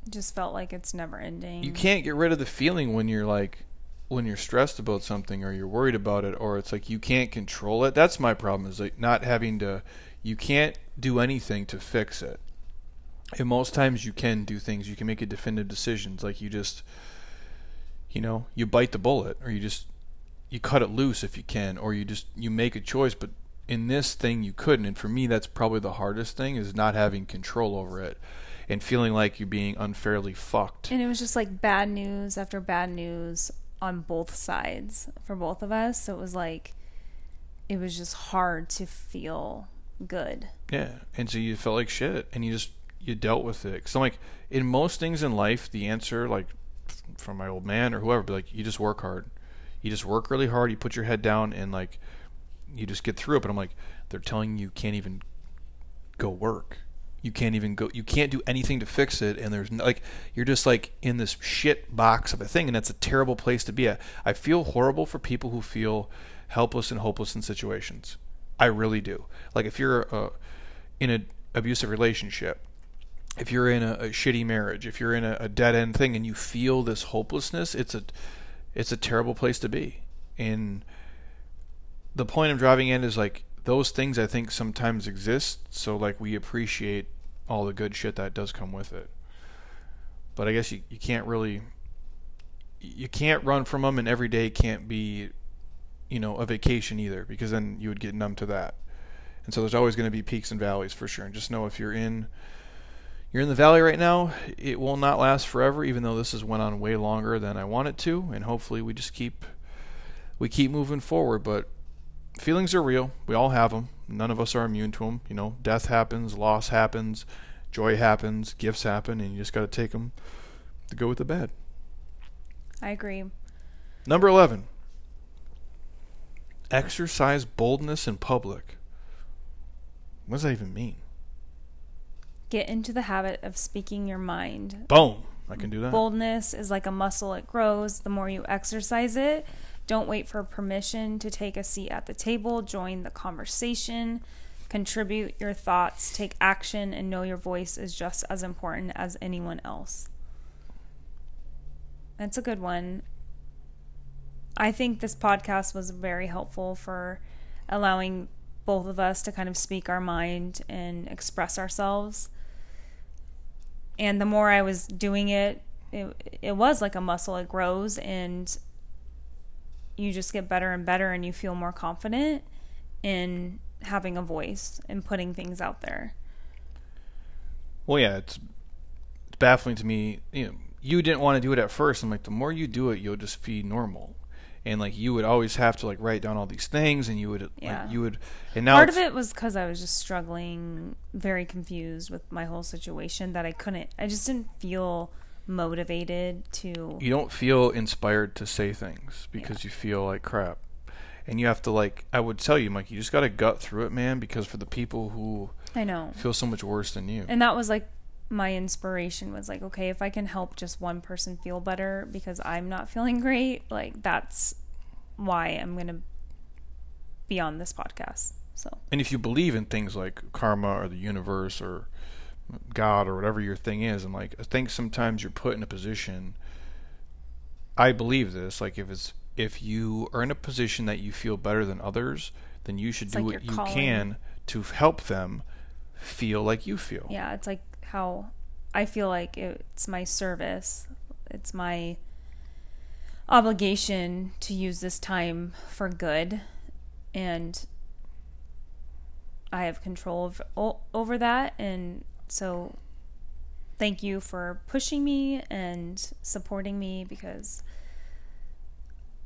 just felt like it's never ending. you can't get rid of the feeling when you're like when you're stressed about something or you're worried about it or it's like you can't control it. That's my problem is like not having to you can't do anything to fix it. And most times you can do things. You can make a definitive decisions like you just you know, you bite the bullet or you just you cut it loose if you can or you just you make a choice but in this thing you couldn't and for me that's probably the hardest thing is not having control over it and feeling like you're being unfairly fucked. And it was just like bad news after bad news on both sides for both of us. So it was like, it was just hard to feel good. Yeah, and so you felt like shit, and you just you dealt with it. Cause I'm like in most things in life, the answer, like from my old man or whoever, be like you just work hard. You just work really hard. You put your head down, and like you just get through it. But I'm like, they're telling you you can't even go work. You can't even go. You can't do anything to fix it, and there's no, like you're just like in this shit box of a thing, and that's a terrible place to be at. I feel horrible for people who feel helpless and hopeless in situations. I really do. Like if you're uh, in an abusive relationship, if you're in a, a shitty marriage, if you're in a, a dead end thing, and you feel this hopelessness, it's a it's a terrible place to be. And the point I'm driving in is like those things I think sometimes exist, so like we appreciate all the good shit that does come with it. But I guess you, you can't really you can't run from them and every day can't be you know a vacation either because then you would get numb to that. And so there's always going to be peaks and valleys for sure. And just know if you're in you're in the valley right now, it will not last forever even though this has went on way longer than I want it to and hopefully we just keep we keep moving forward, but feelings are real. We all have them. None of us are immune to them. You know, death happens, loss happens, joy happens, gifts happen, and you just got to take them to go with the bad. I agree. Number 11. Exercise boldness in public. What does that even mean? Get into the habit of speaking your mind. Boom. I can do that. Boldness is like a muscle, it grows. The more you exercise it, don't wait for permission to take a seat at the table. Join the conversation. Contribute your thoughts. Take action and know your voice is just as important as anyone else. That's a good one. I think this podcast was very helpful for allowing both of us to kind of speak our mind and express ourselves. And the more I was doing it, it, it was like a muscle, it grows and you just get better and better and you feel more confident in having a voice and putting things out there. Well, yeah, it's it's baffling to me. You know, you didn't want to do it at first. I'm like, the more you do it, you'll just be normal. And like you would always have to like write down all these things, and you would Yeah. like you would. And now Part of it was because I was just struggling, very confused with my whole situation that I couldn't, I just didn't feel motivated to. you don't feel inspired to say things because you feel like crap. And you have to like I would tell you, Mike, you just gotta gut through it, man, because for the people who I know. feel so much worse than you. And that was like my inspiration was like, okay, if I can help just one person feel better because I'm not feeling great, like that's why I'm to be on this podcast. So, And if you believe in things like karma or the universe or God or whatever your thing is, and like I think sometimes you're put in a position. I believe this. Like if it's if you are in a position that you feel better than others, then you should It's do like what you calling. can to help them feel like you feel. yeah, it's like how I feel like it's my service. It's my obligation to use this time for good and I have control of, o- over that and so thank you for pushing me and supporting me because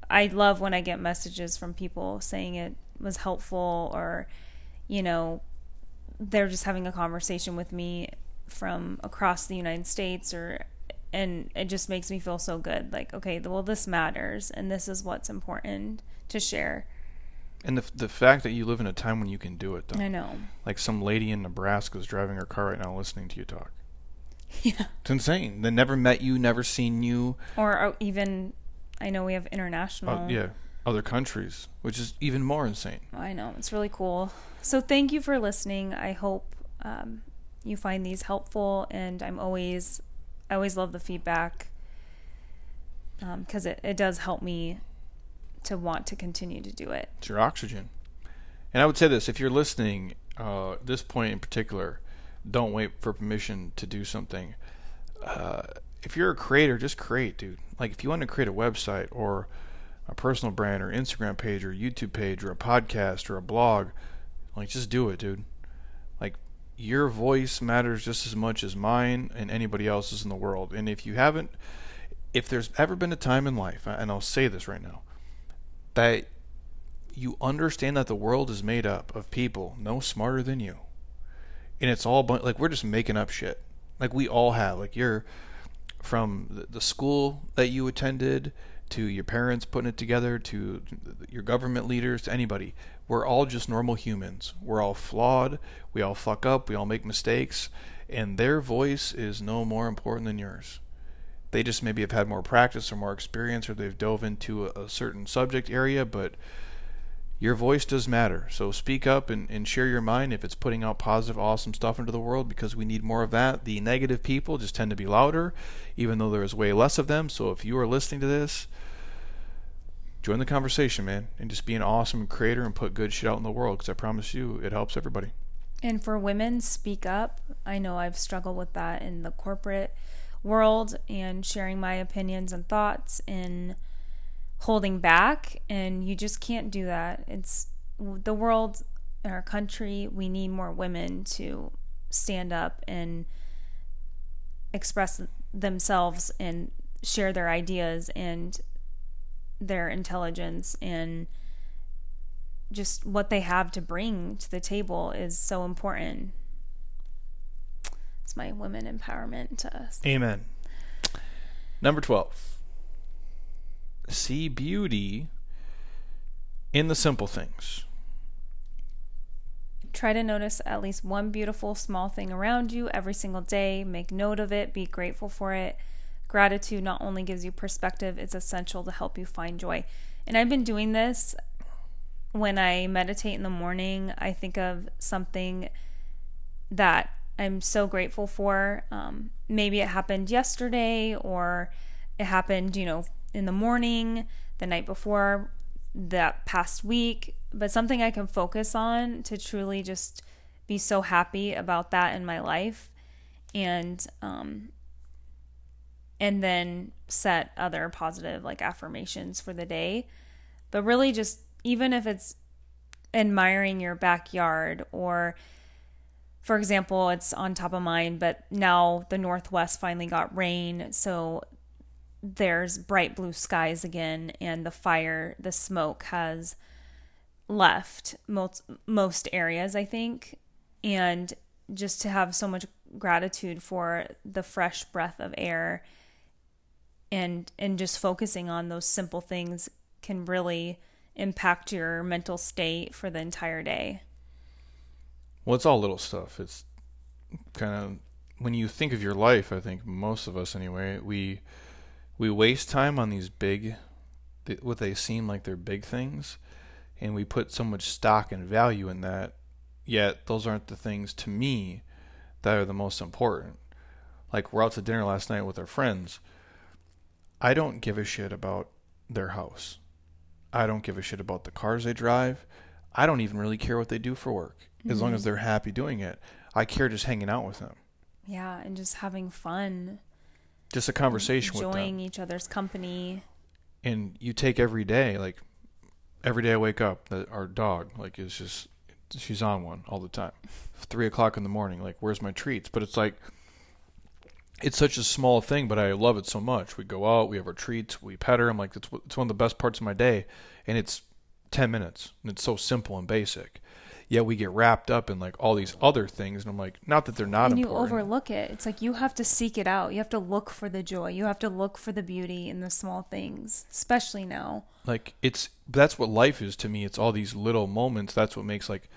I love when I get messages from people saying it was helpful or you know they're just having a conversation with me from across the United States or and it just makes me feel so good. Like okay well this matters and this is what's important to share And the the fact that you live in a time when you can do it, though. I know Like some lady in Nebraska is driving her car right now, listening to you talk. yeah It's insane. They never met you, never seen you. or uh, even I know we have international Uh, yeah, other countries, which is even more insane. I know it's really cool. So thank you for listening. I hope um, you find these helpful, and I'm always, I always love the feedback because it it does help me to want to continue to do it. It's your oxygen. And I would say this: if you're listening, uh, this point in particular, don't wait for permission to do something. Uh, if you're a creator, just create, dude. Like if you want to create a website or a personal brand or Instagram page or YouTube page or a podcast or a blog, like just do it, dude. Like your voice matters just as much as mine and anybody else's in the world. And if you haven't, if there's ever been a time in life, and I'll say this right now, that you understand that the world is made up of people no smarter than you, and it's all like we're just making up shit. Like we all have. Like you're from the- the school that you attended to your parents putting it together to your government leaders to anybody. We're all just normal humans. We're all flawed. We all fuck up. We all make mistakes. And their voice is no more important than yours. They just maybe have had more practice or more experience or they've dove into a, a certain subject area, but your voice does matter. So speak up and, and share your mind if it's putting out positive, awesome stuff into the world because we need more of that. The negative people just tend to be louder, even though there is way less of them. So if you are listening to this, join the conversation, man, and just be an awesome creator and put good shit out in the world because I promise you it helps everybody. And for women, speak up. I know I've struggled with that in the corporate world and sharing my opinions and thoughts and holding back. And you just can't do that. It's the world, our country, we need more women to stand up and express themselves and share their ideas and their intelligence and just what they have to bring to the table is so important. It's my women empowerment to us. Amen. Number 12. See beauty in the simple things. Try to notice at least one beautiful small thing around you every single day. Make note of it, be grateful for it. Gratitude not only gives you perspective, it's essential to help you find joy. And I've been doing this when I meditate in the morning. I think of something that I'm so grateful for. Um, maybe it happened yesterday or it happened, you know, in the morning, the night before, that past week, but something I can focus on to truly just be so happy about that in my life. And, um, and then set other positive like affirmations for the day. But really, just even if it's admiring your backyard or for example, it's on top of mind, but now the Northwest finally got rain. So there's bright blue skies again, and the fire, the smoke has left most, most areas, I think. And just to have so much gratitude for the fresh breath of air and and just focusing on those simple things can really impact your mental state for the entire day. Well, it's all little stuff. It's kind of when you think of your life, I think most of us anyway, we we waste time on these big what they seem like they're big things and we put so much stock and value in that yet those aren't the things to me that are the most important. Like we're out to dinner last night with our friends. I don't give a shit about their house. I don't give a shit about the cars they drive. I don't even really care what they do for work as long as mm-hmm. they're happy doing it i care just hanging out with them. Yeah, and just having fun, just a conversation with them. enjoying each other's company. and you take every day like every day i wake up that our dog like is just she's on one all the time. Three o'clock in the morning like where's my treats? But it's like it's such a small thing but i love it so much. We go out we have our treats we pet her. I'm like it's, it's one of the best parts of my day and it's 10 minutes and it's so simple and basic yet we get wrapped up in like all these other things and i'm like not that they're not and you important overlook it. It's like you have to seek it out. You have to look for the joy. You have to look for the beauty in the small things, especially now. like it's that's what life is to me it's all these little moments that's what makes like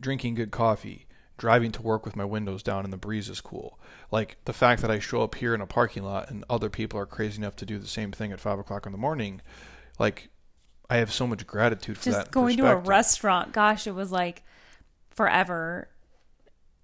drinking good coffee driving to work with my windows down and the breeze is cool like the fact that i show up here in a parking lot and other people are crazy enough to do the same thing at five o'clock in the morning like i have so much gratitude for that. Just that going to a restaurant. Gosh, it was like forever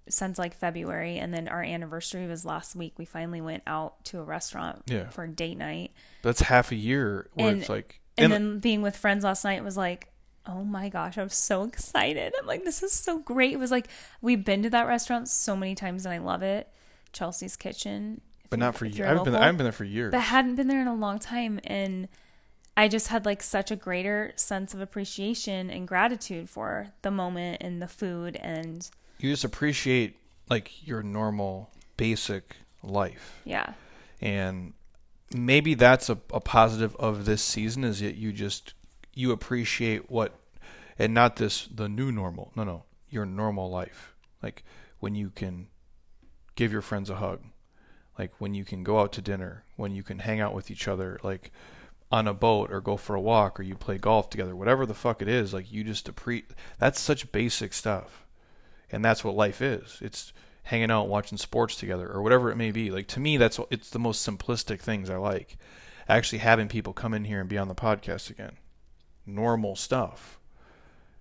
since like February, and then our anniversary was last week. We finally went out to a restaurant Yeah. for a date night. that's half a year where And- it's like And, then being with friends last night was like, oh my gosh, I was so excited. I'm like, this is so great. It was like we've been to that restaurant so many times and I love it. Chelsea's Kitchen. If but not for if years you're i haven't been local. i haven't been there for years but hadn't been there in a long time and I just had like such a greater sense of appreciation and gratitude for the moment and the food and you just appreciate like your normal basic life yeah. and maybe that's a, a positive of this season is that you just you appreciate what and not this the new normal. No, no, your normal life. Like when you can give your friends a hug, like when you can go out to dinner, when you can hang out with each other, like on a boat or go for a walk or you play golf together, whatever the fuck it is, like you just appreciate. That's such basic stuff, and that's what life is. It's hanging out, watching sports together, or whatever it may be. Like to me, that's it's the most simplistic things I like. Actually, having people come in here and be on the podcast again, normal stuff,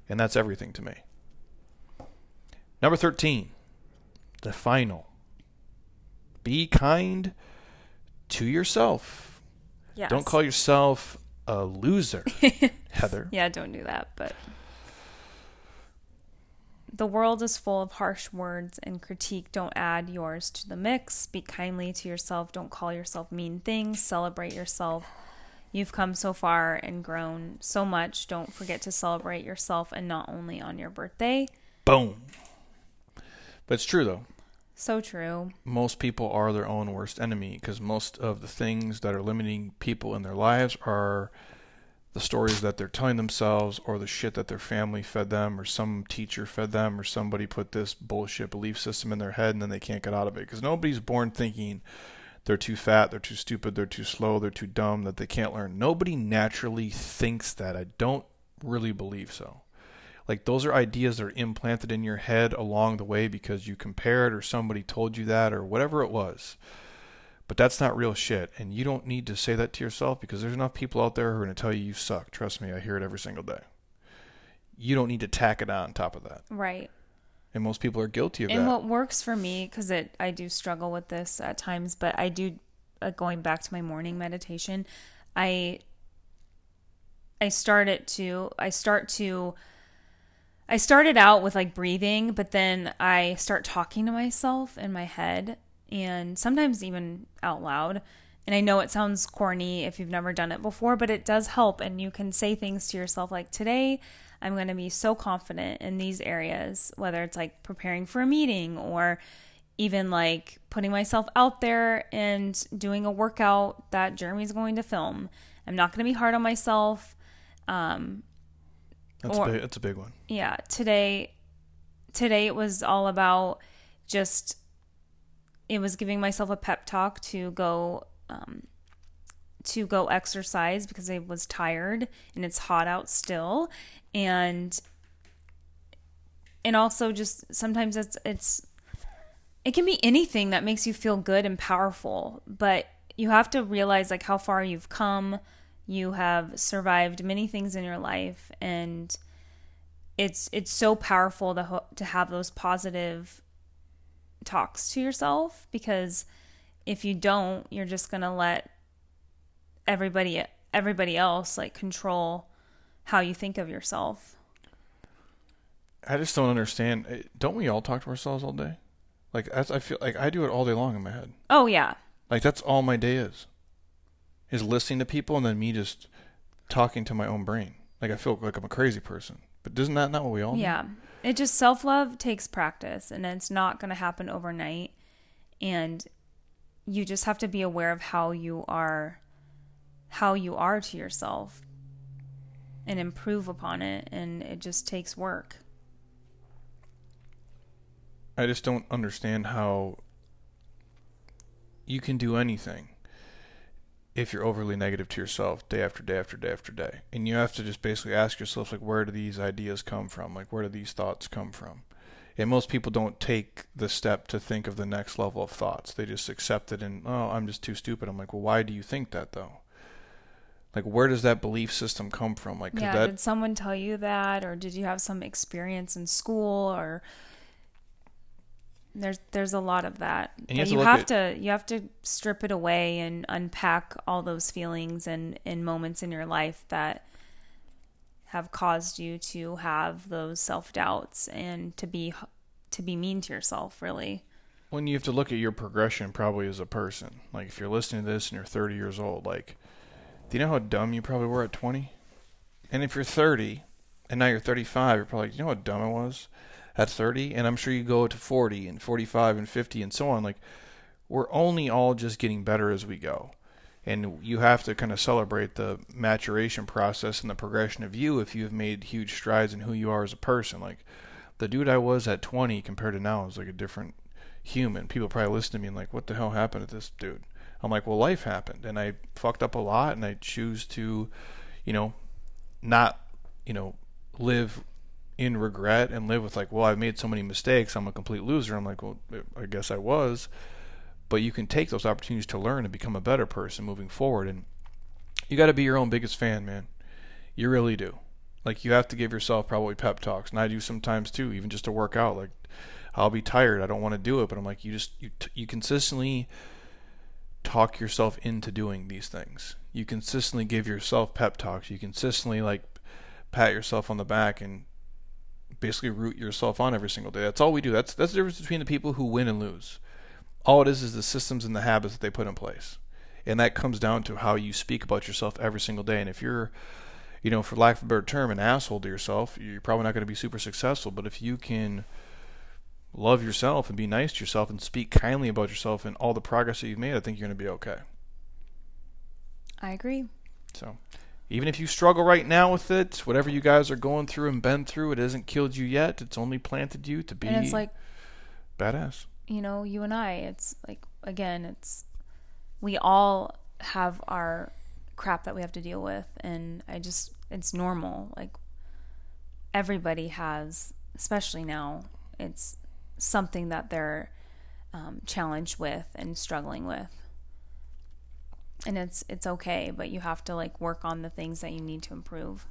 and that's everything to me. Number thirteen, the final. Be kind to yourself. Yes. Don't call yourself a loser, Heather. Yeah, don't do that. But the world is full of harsh words and critique. Don't add yours to the mix. Speak kindly to yourself. Don't call yourself mean things. Celebrate yourself. You've come so far and grown so much. Don't forget to celebrate yourself and not only on your birthday. Boom. But it's true though. So true. Most people are their own worst enemy because most of the things that are limiting people in their lives are the stories that they're telling themselves or the shit that their family fed them or some teacher fed them or somebody put this bullshit belief system in their head and then they can't get out of it because nobody's born thinking they're too fat, they're too stupid, they're too slow, they're too dumb, that they can't learn. Nobody naturally thinks that. I don't really believe so. Like those are ideas that are implanted in your head along the way because you compared or somebody told you that or whatever it was. But that's not real shit. And you don't need to say that to yourself because there's enough people out there who are going to tell you you suck. Trust me, I hear it every single day. You don't need to tack it on top of that. Right. And most people are guilty of and that. And what works for me because it i do struggle with this at times but i do uh, going back to my morning meditation i i start it to i start to i started out with like breathing but then i start talking to myself in my head and sometimes even out loud and i know it sounds corny if you've never done it before but it does help and you can say things to yourself like today I'm going to be so confident in these areas, whether it's like preparing for a meeting or even like putting myself out there and doing a workout that Jeremy's going to film. I'm not going to be hard on myself. Um, that's, or- big, that's a big one. yeah, today, today it was all about just, it was giving myself a pep talk to go, um, to go exercise because I was tired and it's hot out still and and also just sometimes it's it's it can be anything that makes you feel good and powerful but you have to realize like how far you've come you have survived many things in your life and it's it's so powerful to ho- to have those positive talks to yourself because if you don't you're just going to let everybody everybody else like control how you think of yourself. I just don't understand. Eh, Don't we all talk to ourselves all day? Like that's, I feel like I do it all day long in my head. Oh yeah. Like that's all my day is. Is listening to people and then me just talking to my own brain. Like I feel like I'm a crazy person. But isn't that not what we all? Yeah. It just self-love takes practice and it's not going to happen overnight and you just have to be aware of how you are how you are to yourself and improve upon it and it just takes work. I just don't understand how you can do anything if you're overly negative to yourself day after day after day after day. And you have to just basically ask yourself like where do these ideas come from? Like where do these thoughts come from? And most people don't take the step to think of the next level of thoughts. They just accept it and oh, I'm just too stupid. I'm like, "Well, why do you think that though?" Like where does that belief system come from? Like Yeah, that did someone tell you that or did you have some experience in school or there's there's a lot of that. And you have But to you have at- to you have to strip it away and unpack all those feelings and and moments in your life that have caused you to have those self-doubts and to be to be mean to yourself, really. when you have to look at your progression probably as a person like if you're listening to this and you're 30 years old like do you know how dumb you probably were at 20 and if you're 30 and now you're 35 you're probably like, you know how dumb i was at 30 and i'm sure you go to 40 and 45 and 50 and so on like we're only all just getting better as we go and you have to kind of celebrate the maturation process and the progression of you if you have made huge strides in who you are as a person. Like the dude I was at 20 compared to now is like a different human. People probably listen to me and like, what the hell happened to this dude? I'm like, well, life happened, and I fucked up a lot, and I choose to, you know, not, you know, live in regret and live with like, well, I've made so many mistakes, I'm a complete loser. I'm like, well, I guess I was. But you can take those opportunities to learn and become a better person moving forward. And you got to be your own biggest fan man. You really do. Like you have to give yourself probably pep talks. And i do sometimes too even just to work out. Like i'll be tired. I don't want to do it. But i'm like you just you, you consistently talk yourself into doing these things. You consistently give yourself pep talks. You consistently like pat yourself on the back and basically root yourself on every single day that's all we do that's that's the difference between the people who win and lose all it is is the systems and the habits that they put in place. And that comes down to how you speak about yourself every single day. And if you're, you know, for lack of a better term, an asshole to yourself, you're probably not going to be super successful. But if you can love yourself and be nice to yourself and speak kindly about yourself and all the progress that you've made, I think you're going to be okay. I agree. So, even if you struggle right now with it, whatever you guys are going through and been through, it hasn't killed you yet. It's only planted you to be and it's like badass you know, you and I, it's like, again, it's, we all have our crap that we have to deal with. And I just, it's normal. Like, everybody has, especially now, it's something that they're um, challenged with and struggling with. And it's it's okay, but you have to like work on the things that you need to improve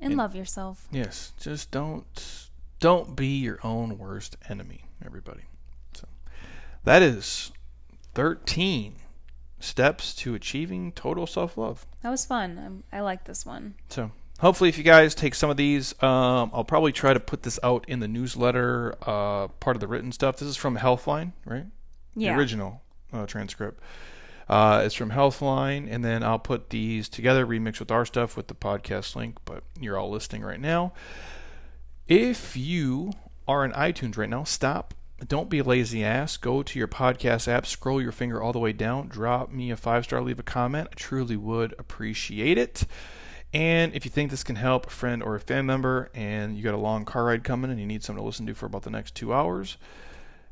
and, and love yourself. Yes, just don't don't be your own worst enemy, everybody. So that is 13 steps to achieving total self love. That was fun. I, I like this one. So, hopefully, if you guys take some of these, um, I'll probably try to put this out in the newsletter, uh, part of the written stuff. This is from Healthline, right? Yeah. The original uh, transcript. Uh, it's from Healthline, and then I'll put these together, remix with our stuff with the podcast link, but you're all listening right now. If you are in iTunes right now, stop don't be a lazy ass. Go to your podcast app, scroll your finger all the way down, drop me a five star, leave a comment. I truly would appreciate it. And if you think this can help a friend or a family member and you got a long car ride coming and you need something to listen to for about the next two hours,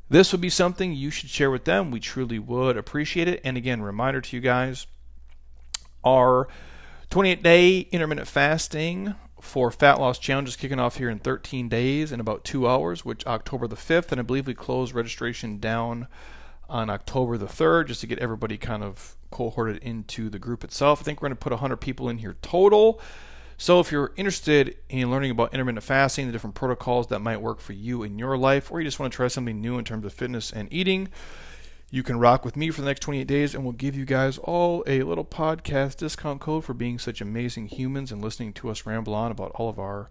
this would be something you should share with them. We truly would appreciate it. And again, reminder to you guys our 28 day intermittent fasting for Fat Loss Challenge is kicking off here in 13 days in about two hours, which October the 5th, and I believe we close registration down on October the 3rd just to get everybody kind of cohorted into the group itself. I think we're going to put 100 people in here total. So if you're interested in learning about intermittent fasting, the different protocols that might work for you in your life, or you just want to try something new in terms of fitness and eating, you can rock with me for the next 28 days, and we'll give you guys all a little podcast discount code for being such amazing humans and listening to us ramble on about all of our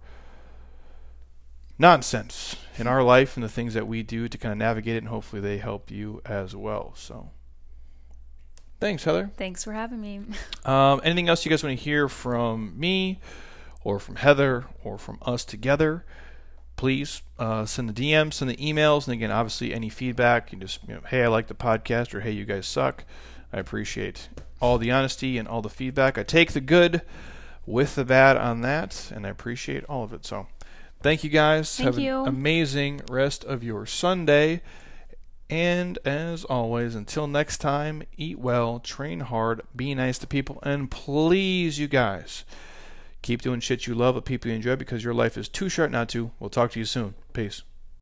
nonsense in our life and the things that we do to kind of navigate it, and hopefully they help you as well. So, thanks, Heather. Thanks for having me. Um, anything else you guys want to hear from me, or from Heather, or from us together? please uh, send the DMs, send the emails, and again, obviously, any feedback. You just, you know, hey, I like the podcast, or hey, you guys suck. I appreciate all the honesty and all the feedback. I take the good with the bad on that, and I appreciate all of it. So, thank you guys. Thank Have you. an amazing rest of your Sunday. And as always, until next time, eat well, train hard, be nice to people, and please, you guys Keep doing shit you love with people you enjoy because your life is too short not to. We'll talk to you soon. Peace.